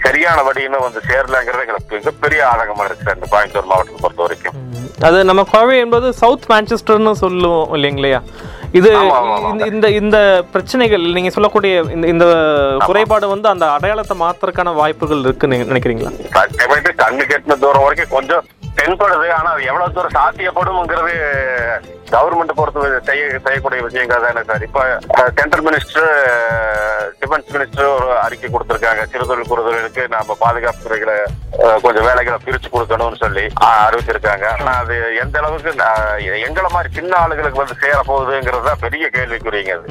சரியான வழியில வந்து சேரலங்கிறது எங்களுக்கு மிகப்பெரிய ஆதங்கமா இருக்கு இந்த கோயம்புத்தூர் மாவட்டத்தை பொறுத்த வரைக்கும். அது நம்ம கோவை என்பது சவுத் மான்செஸ்டர்னு சொல்லுவோம் இல்லைங்களையா இது. இந்த- இந்த பிரச்சனைகள் நீங்க சொல்லக்கூடிய இந்த இந்த குறைபாடு வந்து அந்த அடையாளத்தை மாத்துறதுக்கான வாய்ப்புகள் இருக்குன்னு நினைக்கிறீங்களா கஷ்டப்பட்டு கண்ணு கெட்டின தூரம் வரைக்கும் கொஞ்சம் தென்படுது ஆனா அது எவ்வளவு தூரம் சாத்தியப்படும்ங்கிறது கவர்மெண்ட் பொறுத்து செய்ய செய்யக்கூடிய விஷயங்கள் தானே சார். இப்ப சென்ட்ரல் மினிஸ்டர் டிஃபென்ஸ் மினிஸ்டர் ஒரு அறிக்கை கொடுத்திருக்காங்க. சிறுதொழில் குறுதொழிலுக்கு நம்ம பாதுகாப்பு துறைகளை கொஞ்சம் வேலைகளை பிரிச்சு கொடுக்கணும்னு சொல்லி அறிவிச்சிருக்காங்க. ஆனா அது எந்த அளவுக்கு எங்களை மாதிரி சின்ன ஆளுகளுக்கு வந்து சேர போகுதுங்கிறது தான் பெரிய கேள்விக்குறிங்க அது.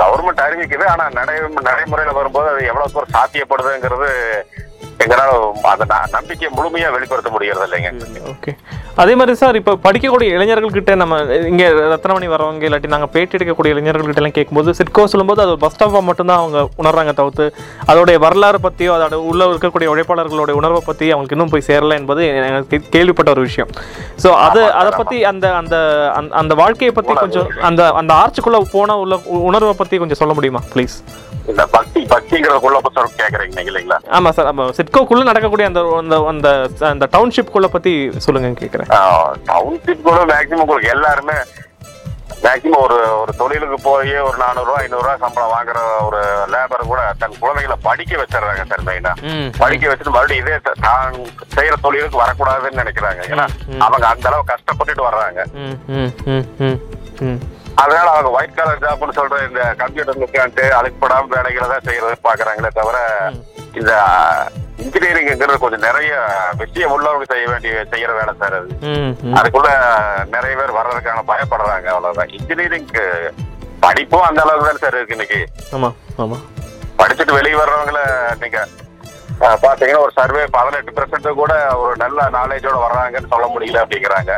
கவர்மெண்ட் அறிவிக்குது ஆனா நடை நடைமுறையில வரும்போது அது எவ்வளவு தூரம் சாத்தியப்படுதுங்கிறது எங்களால அந்த நம்பிக்கையை முழுமையா வெளிப்படுத்த முடியறது இல்லைங்க ஓகே. அதே மாதிரி சார் இப்போ படிக்கக்கூடிய இளைஞர்கள்கிட்ட நம்ம இங்கே ரத்னமணி வரவங்க இல்லாட்டி நாங்கள் பேட்டி எடுக்கக்கூடிய இளைஞர்கள்கிட்ட எல்லாம் கேட்கும்போது சிட்கோ சொல்லும்போது அது ஒரு பஸ் ஸ்டாப்பாக மட்டும்தான் அவங்க உணர்றாங்க தவிர்த்து அதோடைய வரலாறு பற்றியோ அதோட உள்ள இருக்கக்கூடிய உழைப்பாளர்களுடைய உணர்வை பற்றி அவங்களுக்கு இன்னும் போய் சேரல என்பது கேள்விப்பட்ட ஒரு விஷயம். ஸோ அது அதை பற்றி அந்த அந்த அந்த- வாழ்க்கையை பற்றி கொஞ்சம் அந்த அந்த ஆர்ச்சுக்குள்ளே போன உள்ள உணர்வை பற்றி கொஞ்சம் சொல்ல முடியுமா ப்ளீஸ் இந்த பக்தி பக்திங்கிறதுக்குள்ள நீங்க இல்லைங்களா? ஆமாம் சார் ஆமாம் சிட்கோக்குள்ளே நடக்கக்கூடிய அந்த அந்த அந்த அந்த டவுன்ஷிப்குள்ளே பற்றி சொல்லுங்க கேட்குறேன் டவுன்ஷிப் கூட மேக்சிமம் உங்களுக்கு எல்லாருமே மேக்சிமம் ஒரு ஒரு தொழிலுக்கு போய் ஒரு நானூறுரூவா ஐநூறுரூவா சம்பளம் வாங்குற ஒரு லேபர் கூட தன் குழந்தைகளை படிக்க வச்சிடுறாங்க சார் மெயினா படிக்க வச்சுட்டு மறுபடியும் இதே தான் செய்யற தொழிலுக்கு வரக்கூடாதுன்னு நினைக்கிறாங்க. ஏன்னா அவங்க அந்த அளவு கஷ்டப்பட்டுட்டு வர்றாங்க. அதனால அவங்க ஒயிட் கலர் ஜாப்னு சொல்ற இந்த கம்ப்யூட்டர் உட்காந்து அதுக்கு படாம வேலைகளை தான் செய்யறது பாக்குறாங்களே தவிர இந்த இன்ஜினியரிங்ங்கிறது கொஞ்சம் நிறைய விஷயம் உள்ளவங்க செய்ய வேண்டிய செய்யற வேலை சார் அது. அதுக்குள்ள நிறைய பேர் வர்றதுக்கான பயப்படுறாங்க அவ்வளவுதான். இன்ஜினியரிங்க்கு படிப்பும் அந்த அளவுக்கு தான் சார் இருக்கு இன்னைக்கு. படிச்சுட்டு வெளியே வர்றவங்கள நீங்க பாத்தீங்கன்னா ஒரு சர்வே பதினெட்டு பெர்சென்ட் கூட ஒரு நல்ல நாலேஜோட வர்றாங்கன்னு சொல்ல முடியல அப்படிங்கிறாங்க.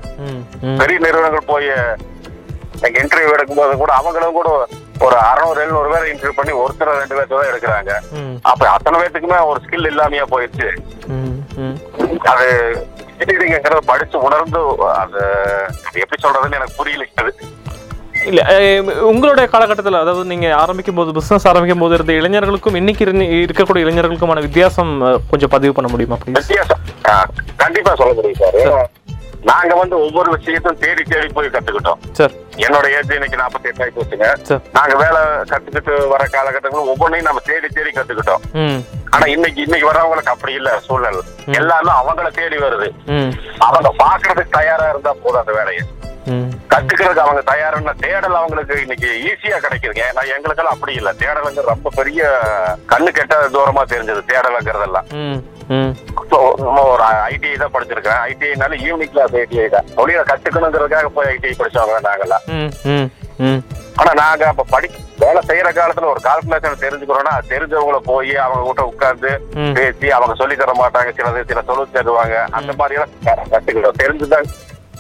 பெரிய நிறுவனங்கள் போய் இன்டர்வியூ எடுக்கும்போது கூட அவங்களும் கூட ஒரு அறுநூறு எழுநூறு பேர் இன்டர்வியூ பண்ணி ஒருத்தர் ரெண்டு பேர்த்து தான் எடுக்கிறாங்க. அப்ப அத்தனை பேர்த்துக்குமே ஒரு ஸ்கில் இல்லாமையா போயிடுச்சு. அது இன்ஜினியரிங்கிறது படிச்சு உணர்ந்து அது எப்படி சொல்றதுன்னு எனக்கு புரியல. இல்ல உங்களுடைய காலகட்டத்தில் அதாவது நீங்க ஆரம்பிக்கும் போது பிசினஸ் ஆரம்பிக்கும் போது இருந்த இளைஞர்களுக்கும் இன்னைக்கு இருக்கக்கூடிய இளைஞர்களுக்குமான வித்தியாசம் கொஞ்சம் பதிவு பண்ண முடியுமா வித்தியாசம். கண்டிப்பா சொல்ல முடியும் சார். நாங்க வந்து ஒவ்வொரு விஷயத்தையும் தேடி தேடி போய் கத்துக்கிட்டோம். சார். என்னோட ஏஜ் இன்னைக்கு நாற்பத்தி எட்டு ஆகி போச்சுங்க நாங்க வேலை கத்துக்கிட்டு வர காலகட்டங்களும் ஒவ்வொன்றையும் நம்ம தேடி தேடி கத்துக்கிட்டோம். ஆனா இன்னைக்கு இன்னைக்கு வர்றவங்களுக்கு அப்படி இல்ல சூழல் எல்லாமே அவங்கள தேடி வருது. அவங்க பாக்குறதுக்கு தயாரா இருந்தா போதும் அந்த வேலையை. கத்துக்கிறதுக்கு அவங்க தயாருன்னா தேடல் அவங்களுக்கு இன்னைக்கு ஈஸியா கிடைக்குதுங்க. ஏன்னா எங்களுக்கெல்லாம் அப்படி இல்ல. தேடலுங்க ரொம்ப பெரிய கண்ணு கெட்ட தூரமா தெரிஞ்சது தேடலுங்கிறதெல்லாம். நம்ம ஒரு ஐடிஐ தான் படிச்சிருக்கேன் ஐடிஐனால ஈவினிங் கிளாஸ் ஐடிஐ தான். தொழிலை கத்துக்கணுங்கிறதுக்காக போய் ஐடிஐ படிச்சவங்க நாங்கெல்லாம். ஆனா நாங்க அப்ப படி வேலை செய்யற காலத்துல ஒரு கால்குலேஷன் தெரிஞ்சுக்கிறோம்னா தெரிஞ்சவங்கள போய் அவங்க கிட்ட உட்கார்ந்து. பேசி அவங்க சொல்லி தர மாட்டாங்க. சிலது சில சொல்லு தருவாங்க. அந்த மாதிரி எல்லாம் கத்துக்கிட்டோம். தெரிஞ்சுதான்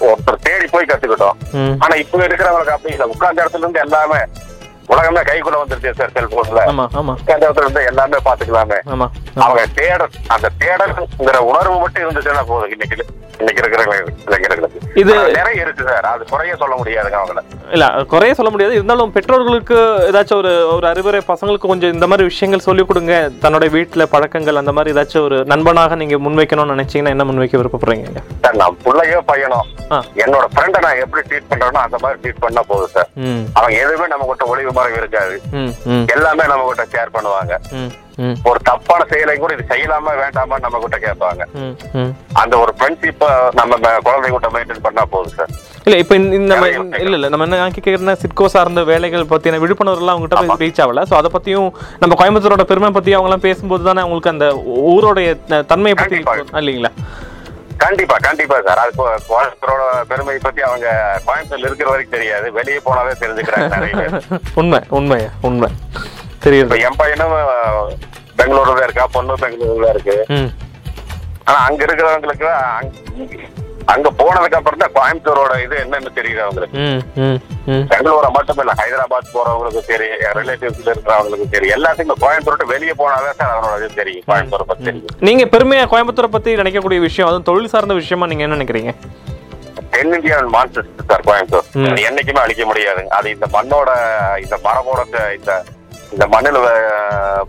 ஒருத்தர் தேடி போய் கத்துக்கிட்டோம். ஆனா இப்ப இருக்கிறவங்களுக்கு அப்படி இல்ல. உட்கார்ந்த இடத்துல இருந்து எல்லாமே உலகமே கைக்குள்ள வந்துருச்சு சார் செல்போன்ல இடத்துல இருந்து எல்லாமே பாத்துக்கலாமே அவங்க தேடல் அந்த தேடல்ங்கிற உணர்வு மட்டும் இருந்துச்சுன்னா போதும் இன்னைக்கு. இன்னைக்கு இருக்கிற இளைஞர்களுக்கு இது நிறைய இருக்கு சார். அது குறைய சொல்ல முடியாதுங்க அவங்கள. இல்ல குறைய சொல்ல முடியாது. இருந்தாலும் பெற்றோர்களுக்கு ஏதாச்சும் ஒரு ஒரு அறிவுரை பசங்களுக்கு கொஞ்சம் இந்த மாதிரி விஷயங்கள் சொல்லிக் கொடுங்க. தன்னோட வீட்டுல பழக்கங்கள் அந்த மாதிரி ஏதாச்சும் ஒரு நண்பனாக நீங்க முன்வைக்கணும்னு நினைச்சீங்கன்னா என்ன முன்வைக்க விருப்பப்படுறீங்க சார் நான் பிள்ளையோ பையனோ. என்னோட ஃப்ரெண்டை நான் எப்படி ட்ரீட் பண்றேனோ அந்த மாதிரி ட்ரீட் பண்ணா போதும் சார். அவங்க எதுவுமே நம்ம கிட்ட ஒளிவு மறைவு இருக்காது. எல்லாமே நம்ம கிட்ட ஷேர் பண்ணுவாங்க ஒரு தப்பான செயலை கூட இது செய்யலாமா வேண்டாமா நம்ம கிட்ட கேட்பாங்க அந்த ஒரு ஃப்ரெண்ட்ஷிப்பை நம்ம குழந்தை கிட்ட மெயின்டைன் பண்ணா போதும் சார் இல்ல இப்போ நம்ம- இல்ல இல்ல நம்ம என்ன கேட்கறதுனா சிட்கோ சார்ந்த வேலைகள் பத்தின விழிப்புணர்வுலாம் அவங்ககிட்ட போய் ரீச் ஆகல. ஸோ அதை பத்தியும் நம்ம கோயம்புத்தூரோட பெருமை பத்தி அவங்கலாம் பேசும்போது தானே அவங்களுக்கு அந்த ஊரோடைய தன்மையை பத்தி. இல்லைங்களா? கண்டிப்பா கண்டிப்பா சார். அது கோயம்புத்தூரோட பெருமை பத்தி அவங்க கோயம்புத்தூர்ல இருக்கிற வரைக்கும் தெரியாது. வெளியே போனாவே தெரிஞ்சுக்கிறாங்க நிறைய பேர். உண்மை உண்மையா உண்மை. தெரியுது. இப்ப என் பையனும் பெங்களூர்ல இருக்கா பொண்ணு பெங்களூர்ல இருக்கு. ஆனா அங்க இருக்கிறவங்களுக்கு அங்க- போனதுக்கு அப்புறம் தான் கோயம்புத்தூரோட இது என்னன்னு தெரியுது அவங்களுக்கு. பெங்களூரை மட்டும் இல்ல ஹைதராபாத் போறவங்களுக்கும் சரி ரிலேட்டிவ்ஸ்ல இருக்கிறவங்களுக்கும் சரி எல்லாத்துக்கும் கோயம்புத்தூர் வெளியே போனாதான் சார் அதனோட இது தெரியும் கோயம்புத்தூரை பத்தி தெரியும். நீங்க பெருமையா கோயம்புத்தூரை பத்தி நினைக்கக்கூடிய விஷயம் அதுவும் தொழில் சார்ந்த விஷயமா நீங்க என்ன நினைக்கிறீங்க? தென்னிந்தியாவின் மான்சஸ் சார் கோயம்புத்தூர். என்னைக்குமே அழிக்க முடியாதுங்க அது இந்த மண்ணோட இந்த மரபோட இந்த இந்த மண்ணில்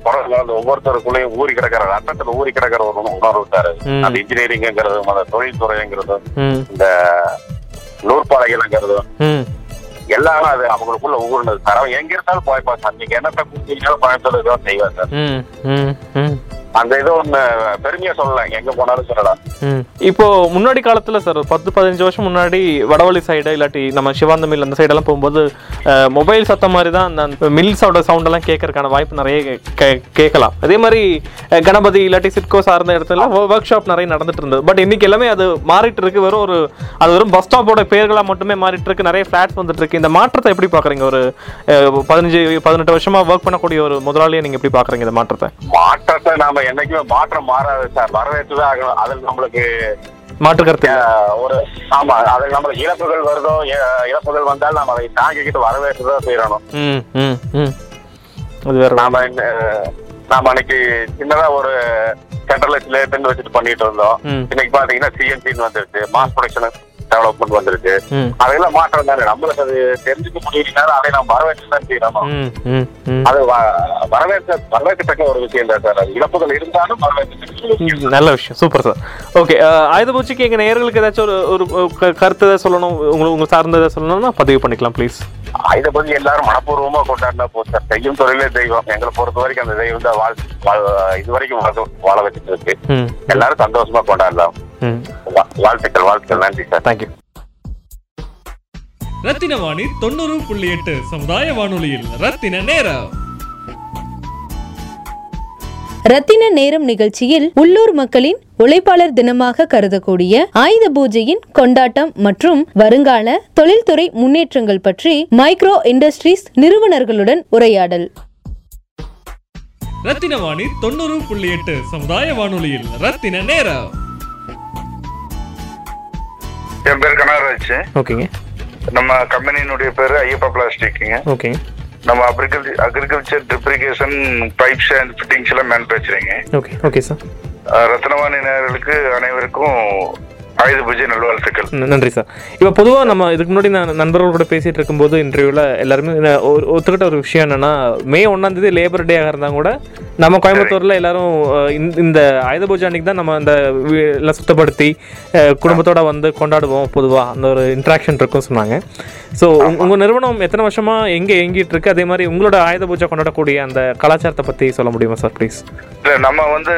பிறகு ஒவ்வொருத்தருக்குள்ளேயும் ஊறி கிடக்கிற ரத்தத்துல ஊறி கிடக்கிற ஒரு உணர்வு. ம். அந்த இன்ஜினியரிங்கிறதும் அந்த தொழில்துறைங்கிறதும் இந்த நூற்பாலைகள்ங்கிறதும் ம். எல்லாமே அது அவங்களுக்குள்ள ஊர்னது அவன் எங்க இருந்தாலும் போய்ப்பா சார் நீங்க என்னத்தை கொடுத்தீங்கனாலும் கோயம்புத்தூர் தான் சார் ம். அந்த இது ஒண்ணு பெருமையா சொல்லலாம் எங்க போனாலும் சொல்லலாம். இப்போ முன்னாடி காலத்துல சார் பத்து பதினஞ்சு வருஷம் முன்னாடி வடவழி சைடு இல்லாட்டி நம்ம சிவாந்த மில் அந்த சைடெல்லாம் போகும்போது மொபைல் சத்தம் மாதிரி தான் அந்த மில்ஸோட சவுண்ட் எல்லாம் கேட்கறதுக்கான வாய்ப்பு நிறைய கேட்கலாம். அதே மாதிரி கணபதி இல்லாட்டி சிட்கோ சார்ந்த இடத்துல ஒர்க் ஷாப் நிறைய நடந்துட்டு இருந்தது. பட் இன்னைக்கு எல்லாமே அது மாறிட்டு இருக்கு. வெறும் ஒரு அது வெறும் பஸ் ஸ்டாப்போட பேர்களா மட்டுமே மாறிட்டு இருக்கு. நிறைய ஃபிளாட்ஸ் வந்துட்டு இருக்கு. இந்த மாற்றத்தை எப்படி பாக்குறீங்க? ஒரு பதினஞ்சு பதினெட்டு வருஷமா ஒர்க் பண்ணக்கூடிய ஒரு முதலாளியை நீங்க எப்படி பாக்குறீங்க இந்த மாற்றத்தை? மாற்றத்தை நாம என்னைக்குமே மாற்றம் மாறாது சார். வரவேற்றுதான் ஆகணும். அதில் நம்மளுக்கு மாற்று கருத்து ஒரு ஆமா அதில் நம்மளுக்கு இழப்புகள் வருதோ இழப்புகள் வந்தால் நம்ம அதை தாங்கிக்கிட்டு வரவேற்றுதான் செய்யணும். நாம நாம அன்னைக்கு சின்னதா ஒரு சென்ட்ரலைஸ் லேட்டுன்னு வச்சுட்டு பண்ணிட்டு இருந்தோம். இன்னைக்கு பாத்தீங்கன்னா சிஎன்சின்னு வந்துருச்சு. மாஸ் ப்ரொடக்ஷன் டெவலப்மெண்ட் வந்துருச்சு ம். அதெல்லாம் மாற்றம் தானே. நம்மளுக்கு அது தெரிஞ்சுக்க முடியலனாலும் அதை நம்ம வரவேற்று தான் செய்யணும் அது வரவேற்க வரவேற்கத்தக்க ஒரு விஷயம் தான் சார். இழப்புகள் இருந்தாலும் ம், நல்ல விஷயம். Super sir. ஓகே ஆயுத பூச்சிக்கு எங்கள் நேயர்களுக்கு ஏதாச்சும் ஒரு ஒரு கருத்து ஏதாவது சொல்லணும்? உங்களுக்கு உங்களுக்கு சார்ந்த ஏதாவது சொல்லணும்னா பதிவு பண்ணிக்கலாம் ப்ளீஸ். இதை பத்தி எல்லாரும் மனப்பூர்வமா கொண்டாடினா போதும் சார். செய்யும் தொழிலே தெய்வம். எங்களை பொறுத்த வரைக்கும் அந்த தெய்வம் தான் வாழ் இது வரைக்கும் வாழ- வச்சுட்டு இருக்கு. எல்லாரும் சந்தோஷமா கொண்டாடலாம். வாழ்த்துக்கள் வாழ்த்துக்கள். நன்றி சார். தேங்க்யூ ரத்தின வாணி தொண்ணூறு புள்ளி எட்டு சமுதாய வானொலியில் ரத்தின நேரம். ரத்தின நேரம் நிகழ்ச்சியில் உள்ளூர் மக்களின் உழைப்பாளர் தினமாக கருதக்கூடிய ஆயுத பூஜையின் கொண்டாட்டம் மற்றும் வருங்கால தொழில்துறை முன்னேற்றங்கள் பற்றி மைக்ரோ இண்டஸ்ட்ரீஸ் நிறுவனர்களுடன் உரையாடல். ரத்தின வாணி தொண்ணூறு புள்ளி எட்டு சமுதாய வானொலியில் ரத்தின நேரம். என் பேர் கனகராஜ். ஓகேங்க. நம்ம கம்பெனியினுடைய பேரு ஐயப்பா பிளாஸ்டிக்குங்க. ஓகேங்க. நம்ம அக்ரிகல்ச்சர் அக்ரிகல்ச்சர் ட்ரிப்ரிகேஷன் பைப்ஸ் அண்ட் ஃபிட்டிங்ஸ் எல்லாம் மேனுஃபேக்சரிங்க ஓகே ஓகே சார் ரத்னவாணி நேயர்களுக்கு அனைவருக்கும் ஆயுத பூஜை நல்வாழ்த்துக்கள். நன்றி சார். இப்போ பொதுவாக நம்ம இதுக்கு முன்னாடி நான் நண்பர்கள் கூட பேசிட்டு இருக்கும்போது இன்டர்வியூவில் எல்லாருமே ஒரு ஒத்துக்கிட்ட ஒரு விஷயம் என்னன்னா மே ஒன்றாம் தேதி லேபர் டேயாக இருந்தால் கூட நம்ம கோயம்புத்தூரில் எல்லாரும் இந்த- இந்த ஆயுத பூஜை அன்னைக்கு தான் நம்ம அந்த வீ- எல்லாம் சுத்தப்படுத்தி குடும்பத்தோட வந்து கொண்டாடுவோம் பொதுவாக அந்த ஒரு இன்ட்ராக்ஷன் இருக்கும் சொன்னாங்க. ஸோ உங்கள் நிறுவனம் எத்தனை வருஷமா எங்கே இயங்கிட்டு இருக்கு? அதே மாதிரி உங்களோட ஆயுத பூஜை கொண்டாடக்கூடிய அந்த கலாச்சாரத்தை பற்றி சொல்ல முடியுமா சார் ப்ளீஸ் இல்ல நம்ம வந்து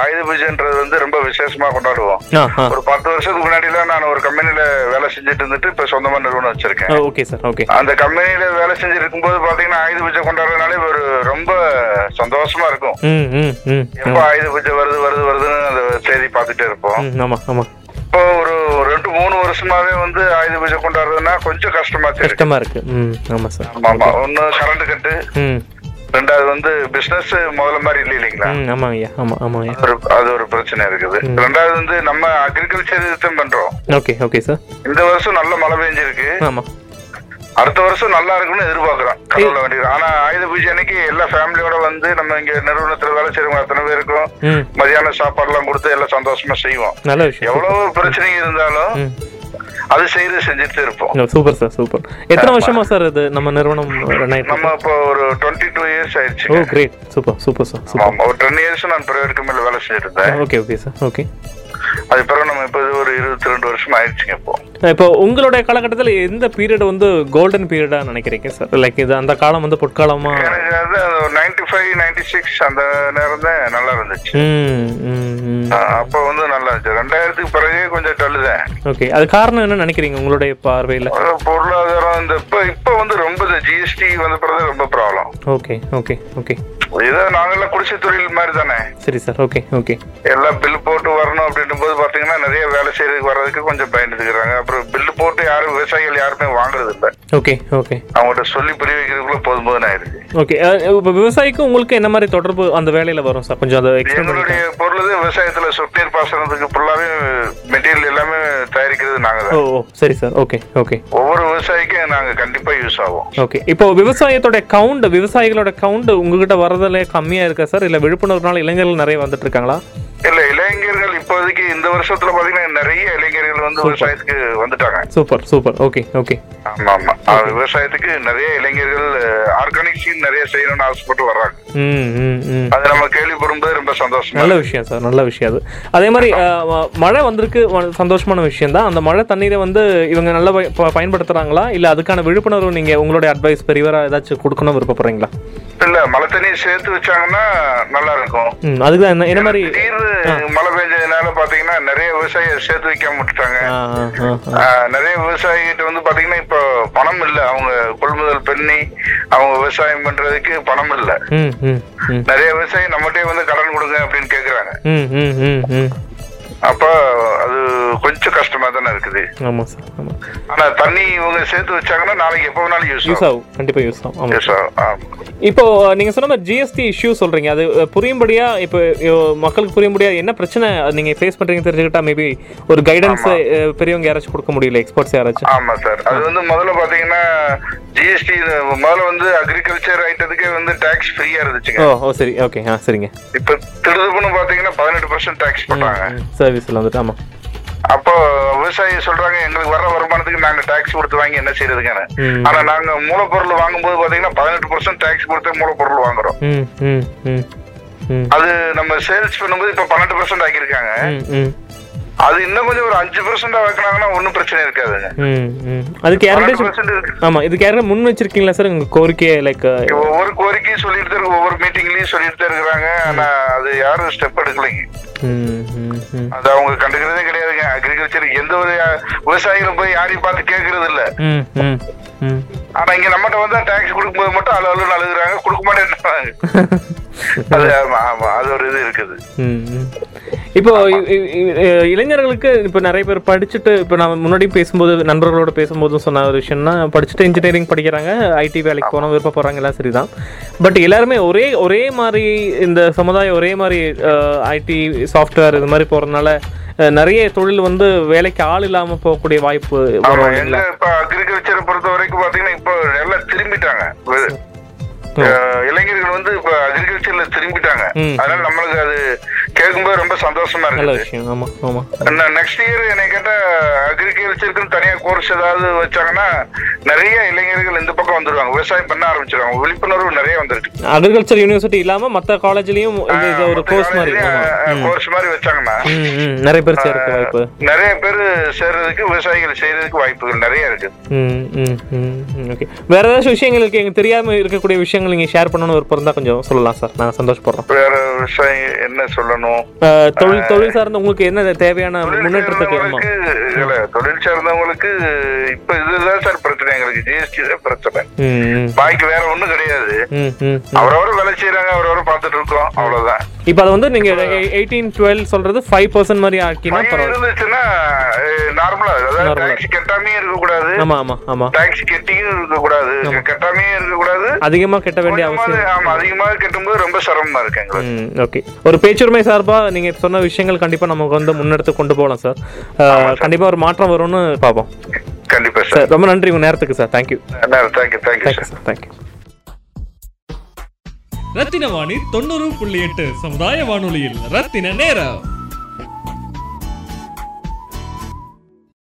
ஆயுத பூஜைன்றது வந்து ரொம்ப விசேஷமா கொண்டாடுவோம். ஒரு பத்து வருஷத்துக்கு முன்னாடிலாம் நான் ஒரு கம்பெனில வேலை செஞ்சுட்டு இருந்துட்டு இப்ப சொந்தமா நிறுவனம் வச்சிருக்கேன். ஓகே சார் ஓகே அந்த கம்பெனில வேலை செஞ்சுட்டு இருக்கும்போது பாத்தீங்கன்னா ஆயுத பூஜை கொண்டாடுறதுனாலே ஒரு ரொம்ப சந்தோஷமா இருக்கும். எப்ப ஆயுத பூஜை வருது வருது வருதுன்னு அந்த செய்தி பார்த்துட்டே இருப்போம். இப்போ ஒரு ரெண்டு மூணு வருஷமாவே வந்து ஆயுத பூஜை கொண்டாடுறதுன்னா கொஞ்சம் கஷ்டமா கஷ்டமா இருக்கு. ம் ஆமாம் சார் ஆமா ஆமா. ஒண்ணு கரண்ட் கட்டு ரெண்டாவது வந்து பிசினஸ் முதல்ல மாதிரி இல்லை இல்லைங்களா? ம் ஆமாம் ஒரு அது ஒரு பிரச்சனை இருக்குது. ரெண்டாவது வந்து நம்ம அக்ரிகல்ச்சர் இதுதான் பண்றோம். Okay okay sir. இந்த வருஷம் நல்ல மழை பெஞ்சிருக்கு. ஆமாம் அடுத்த வருஷம் நல்லா இருக்கும்னு எதிர்பார்க்கிறோம். கடவுள வேண்டியது. ஆனா ஆயுத பூஜை அன்னைக்கு எல்லா ஃபேமிலியோட வந்து நம்ம இங்க நிறுவனத்துல வேலை செய்யறவங்க அத்தனை பேருக்கும் மதியான சாப்பாடு எல்லாம் கொடுத்து எல்லாம் சந்தோஷமா செய்வோம். எவ்வளவு பிரச்சனைங்க இருந்தாலும் அது செய்து செஞ்சுட்டு இருப்போம். சூப்பர் சார் சூப்பர் எத்தனை வருஷமா சார் இது நம்ம நிறுவனம் நம்ம இப்போ ஒரு டுவெண்ட்டி டூ இயர்ஸ் ஓ ஆயிடுச்சு great super super sir super ஒரு டென் இயர்ஸ் நான் பிரைவேட் கம்பெனில வேலை செஞ்சுட்டு இருந்தேன் ஓகே ஓகே சார் ஓகே அது பிறகு நம்ம இப்போ ஒரு இருபத்தி ரெண்டு வருஷம் ஆயிடுச்சுங்க இப்போ. இப்போ உங்களுடைய காலகட்டத்தில் எந்த பீரியட் வந்து கோல்டன் பீரியடாக நினைக்கிறீங்க சார் லைக் இது அந்த காலம் வந்து பொற்காலமா? எனக்கு ஃபைவ் நைன்டி சிக்ஸ் அந்த நேரம் தான் நல்லா இருந்துச்சு. அப்போ வந்து நல்லா இருந்துச்சு. ரெண்டாயிரத்துக்கு பிறகு கொஞ்சம் டல்லுதான் ஓகே அது காரணம் என்ன நினைக்கிறீங்க உங்களுடைய பார்வையில்? பொருளாதாரம் இந்த இப்போ இப்போ வந்து ரொம்ப ஜிஎஸ்டி வந்த பிறகு ரொம்ப ப்ராப்ளம் ஓகே ஓகே ஓகே. ஏதோ நாங்கெல்லாம் குடிசை தொழில் மாதிரி தானே? சரி சார் ஓகே ஓகே எல்லாம் பில் போட்டு வரணும் அப்படின்னும் போது பாத்தீங்கன்னா நிறைய வேலை செய்யறதுக்கு வர்றதுக்கு கொஞ்சம் பயந்துக்கிறாங்க. அப்புறம் பில் போட்டு யாரும் விவசாயிகள் யாருமே வாங்குறது இல்ல. ஓகே ஓகே அவங்கள்ட்ட சொல்லி புரிய வைக்கிறதுக்குள்ள போதும் போதும் ஓகே இப்போ விவசாயிக்கும் உங்களுக்கு என்ன மாதிரி தொடர்பு அந்த வேலையில் வரும் சார்? கொஞ்சம் அதை எங்களுடைய பொருள் விவசாயத்துல சொட்டு நீர் பாசனத்துக்கு ஃபுல்லாவே மெட்டீரியல் எல்லாமே தயாரிக்கிறது நாங்க ஓ தான். ஓ சரி சார் ஓகே ஓகே ஒவ்வொரு விவசாயிக்கும் நாங்க கண்டிப்பா யூஸ் ஆகும். ஓகே இப்போ விவசாயத்தோட கவுண்ட் விவசாயிகளோட கவுண்ட் உங்ககிட்ட வரதுல கம்மியா இருக்கா சார்? இல்ல விழிப்புணர்வுனால இளைஞர்கள் நிறைய வந்துட்டு இருக்காங்களா இல்ல இளைஞர்கள் இப்போதைக்கு இந்த வருஷத்துல பாத்தீங்கன்னா நிறைய இளைஞர்கள் வந்து விவசாயத்துக்கு வந்துட்டாங்க. Super super. Okay okay. ஆமா ஆமா. விவசாயத்துக்கு நிறைய இளைஞர்கள் ஆர்கானிக் சீன் நிறைய செய்யணும்னு ஆசைப்பட்டு வர்றாங்க. அது நம்ம கேள்விப்படும்போது ரொம்ப சந்தோஷமா நல்ல விஷயம் சார். நல்ல விஷயம் அது. அதே மாதிரி மழை வந்திருக்கு. சந்தோஷமான விஷயம் தான். அந்த மழை தண்ணீரை வந்து இவங்க நல்லா பயன்படுத்துறாங்களா? இல்ல அதுக்கான விழிப்புணர்வு நீங்க உங்களுடைய அட்வைஸ் பெரியவரா ஏதாச்சும் கொடுக்கணும் விருப்பப்படுறீங்களா? இல்ல மழை தண்ணியை சேர்த்து வச்சாங்கன்னா நல்லா இருக்கும் ம் அதுக்கு தான் என்ன என்ன மாதிரி மழை பெஞ்சதுனால பாத்தீங்கன்னா நிறைய விவசாயியை சேர்த்து வைக்காம விட்டுட்டாங்க. நிறைய விவசாயிகிட்ட வந்து பாத்தீங்கன்னா இப்போ பணம் இல்ல. அவங்க கொள்முதல் பண்ணி அவங்க விவசாயம் பண்றதுக்கு பணம் இல்ல. நிறைய விவசாயி நம்மகிட்டே வந்து கடன் கொடுங்க அப்படின்னு கேக்குறாங்க. அப்ப அது கொஞ்சம் கஷ்டமா தானே இருக்குது. ஆமாம் சார் ஆமாம் ஆனா தண்ணி இவங்க சேர்த்து வச்சாங்கன்னா நாளைக்கு எப்போ வேணாலும் யூஸ் யூஸ் ஆகும். கண்டிப்பாக யூஸ் ஆகும். ஆமாம் யூஸ் ஆகும் ஆமா. இப்போ நீங்க சொன்ன மாதிரி ஜிஎஸ்டி இஷ்யூ சொல்றீங்க. அது புரியும்படியா இப்போ மக்களுக்கு புரியும்படியா என்ன பிரச்சனை நீங்க ஃபேஸ் பண்றீங்க தெரிஞ்சுக்கிட்டா மேபி ஒரு கைடன்ஸ் பெரியவங்க யாராச்சும் கொடுக்க முடியல எக்ஸ்பர்ட்ஸ் யாராச்சும்? ஆமா சார் அது வந்து முதல்ல பாத்தீங்கன்னா ஜிஎஸ்டி முதல்ல வந்து அக்ரிகல்ச்சர் ஐட்டத்துக்கே வந்து டாக்ஸ் ஃப்ரீயா இருந்துச்சுங்க. ஓ சரி. ஓகே ஆ சரிங்க. இப்ப திடுதுப்புன்னு பாத்தீங்கன்னா பதினெட்டு பர்சன்ட் டாக்ஸ் போட்டாங்க சர்வீஸில் வந்துட்டு ஆமாம் அப்போ விவசாயி சொல்றாங்க எங்களுக்கு வர்ற வருமானத்துக்கு நாங்க டாக்ஸ் கொடுத்து வாங்கி என்ன செய்யறதுக்கான. ஆனா நாங்க மூலப்பொருள் வாங்கும்போது பாத்தீங்கன்னா பதினெட்டு பர்சன்ட் டாக்ஸ் கொடுத்து மூலப்பொருள் வாங்குறோம். அது நம்ம சேல்ஸ் பண்ணும்போது இப்ப பன்னெண்டு பர்சன்ட் ஆக்கியிருக்காங்க. அது இன்னும் கொஞ்சம் ஒரு அஞ்சு பர்சன்ட் ஆக்கினாங்கன்னா ஒன்றும் பிரச்சனை இருக்காதுங்க. அதுக்கு இருக்கு. ஆமா இதுக்கு யாரும் முன் வச்சிருக்கீங்களா சார் உங்க கோரிக்கையை லைக் ஒவ்வொரு கோரிக்கையும் சொல்லிட்டு இருக்கு, ஒவ்வொரு மீட்டிங்லயும் சொல்லிட்டு தான் இருக்கிறாங்க. ஆனா அது யாரும் ஸ்டெப் எடுக்கலைங்க அது அவங்க கண்டுக்கிறதே கிடையாதுங்க. அக்ரிகல்ச்சர் எந்த ஒரு விவசாயிகளும் போய் யாரையும் பார்த்து கேட்கறது இல்ல. ஆனா இங்க நம்மகிட்ட வந்து டாக்ஸ் கொடுக்கும்போது மட்டும் அழு அழுன்னு அழுகுறாங்க. கொடுக்க மாட்டேன்றாங்க. அது ஆமா ஆமா அது ஒரு இது இருக்குது. இப்போ இளைஞர்களுக்கு இப்போ நிறைய பேர் படிச்சுட்டு இப்போ நான் முன்னாடி பேசும்போது நண்பர்களோட பேசும்போது சொன்ன ஒரு விஷயம்னா படிச்சுட்டு இன்ஜினியரிங் படிக்கிறாங்க ஐடி வேலைக்கு போகணும் விருப்ப போகிறாங்க எல்லாம் சரிதான். பட் எல்லாருமே ஒரே ஒரே மாதிரி இந்த சமுதாயம் ஒரே மாதிரி ஐடி சாஃப்ட்வேர் இது மாதிரி போகிறதுனால நிறைய தொழில் வந்து வேலைக்கு ஆள் இல்லாமல் போகக்கூடிய வாய்ப்பு இப்ப அக்ரிகல்ச்சரை பொறுத்த வரைக்கும் பாத்தீங்கன்னா இப்போ எல்லாம் திரும்பிட்டாங்க. இளைஞர்கள் வந்து இப்ப அக்ரிகல்ச்சர்ல திரும்பிட்டாங்க. அதனால நம்மளுக்கு அது கேட்கும்போது ரொம்ப சந்தோஷமா விஷயம். ஆமாம் நெக்ஸ்ட் இயர் என்னை கேட்டா அக்ரிகல்ச்சருக்குன்னு தனியா கோர்ஸ் ஏதாவது வச்சாங்கன்னா நிறைய இளைஞர்கள் இந்த பக்கம் வந்துருவாங்க. விவசாயம் பண்ண ஆரம்பிச்சிருவாங்க. விழிப்புணர்வு நிறைய வந்துருக்கு. அக்ரிகல்ச்சர் யூனிவர்சிட்டி இல்லாமல் மற்ற காலேஜ்லேயும் ஒரு கோர்ஸ் மாதிரி கோர்ஸ் மாதிரி வச்சாங்கன்னா நிறைய பேர் சேர்க்க வாய்ப்பு. நிறைய பேர் சேர்றதுக்கு விவசாயிகள் செய்யறதுக்கு வாய்ப்புகள் நிறைய இருக்கு. வேற ஏதாச்சும் விஷயங்கள் இருக்கு? எங்களுக்கு தெரியாம இருக்கக்கூடிய விஷயங்கள் நீங்க ஷேர் பண்ணணும்னு ஒரு இருந்தா கொஞ்சம் சொல்லலாம் சார். நான் சந்தோஷப்படுறோம். வேற விவசாயம் என்ன சொல்லணும்? தொழில் தொழில் சார்ந்த உங்களுக்கு என்ன தேவையான முன்னேற்றத்துக்கு இல்ல, தொழில் சார்ந்தவங்களுக்கு இப்ப இதுதான் சார் பிரச்சனை எங்களுக்கு. ஜிஎஸ்டி தான் பிரச்சனை. பாக்கி வேற ஒண்ணும் கிடையாது. அவரவர் வேலை செய்யறாங்க அவரவர் பார்த்துட்டு இருக்கோம். அவ்வளவுதான். இப்போ அதை வந்து நீங்க எயிட்டீன் டுவெல் சொல்றது ஃபைவ் பர்சன்ட் மாதிரி ஆக்கினா இருந்துச்சுன்னா நார்மலா அதாவது. டாக்ஸ் கெட்டாமே இருக்கக்கூடாது. ஆமா ஆமா ஆமா. டாக்ஸ் கெட்டியும் இருக்கக்கூடாது. கெட்டாமே இருக்கக்கூடாது. அதிகமா கட்ட வேண்டிய அவசியம். ஆமா அதிகமாக கெட்டும்போது ரொம்ப சிரமமா இருக்கு எங்களுக்கு. ம் ஓகே. ஒரு பேச்சுரிமை சார்பா நீங்க சொன்ன விஷயங்கள் கண்டிப்பா நமக்கு வந்து முன்னெடுத்து கொண்டு போகலாம் சார். கண்டிப்பா ஒரு மாற்றம் வரும்னு பார்ப்போம். கண்டிப்பா சார். ரொம்ப நன்றி உங்க நேரத்துக்கு sir. Thank you thank you sir. Thank you Rathina Vani தொண்ணூறு புள்ளி எட்டு சமுதாய வானொலியில் ரத்தின நேரம்.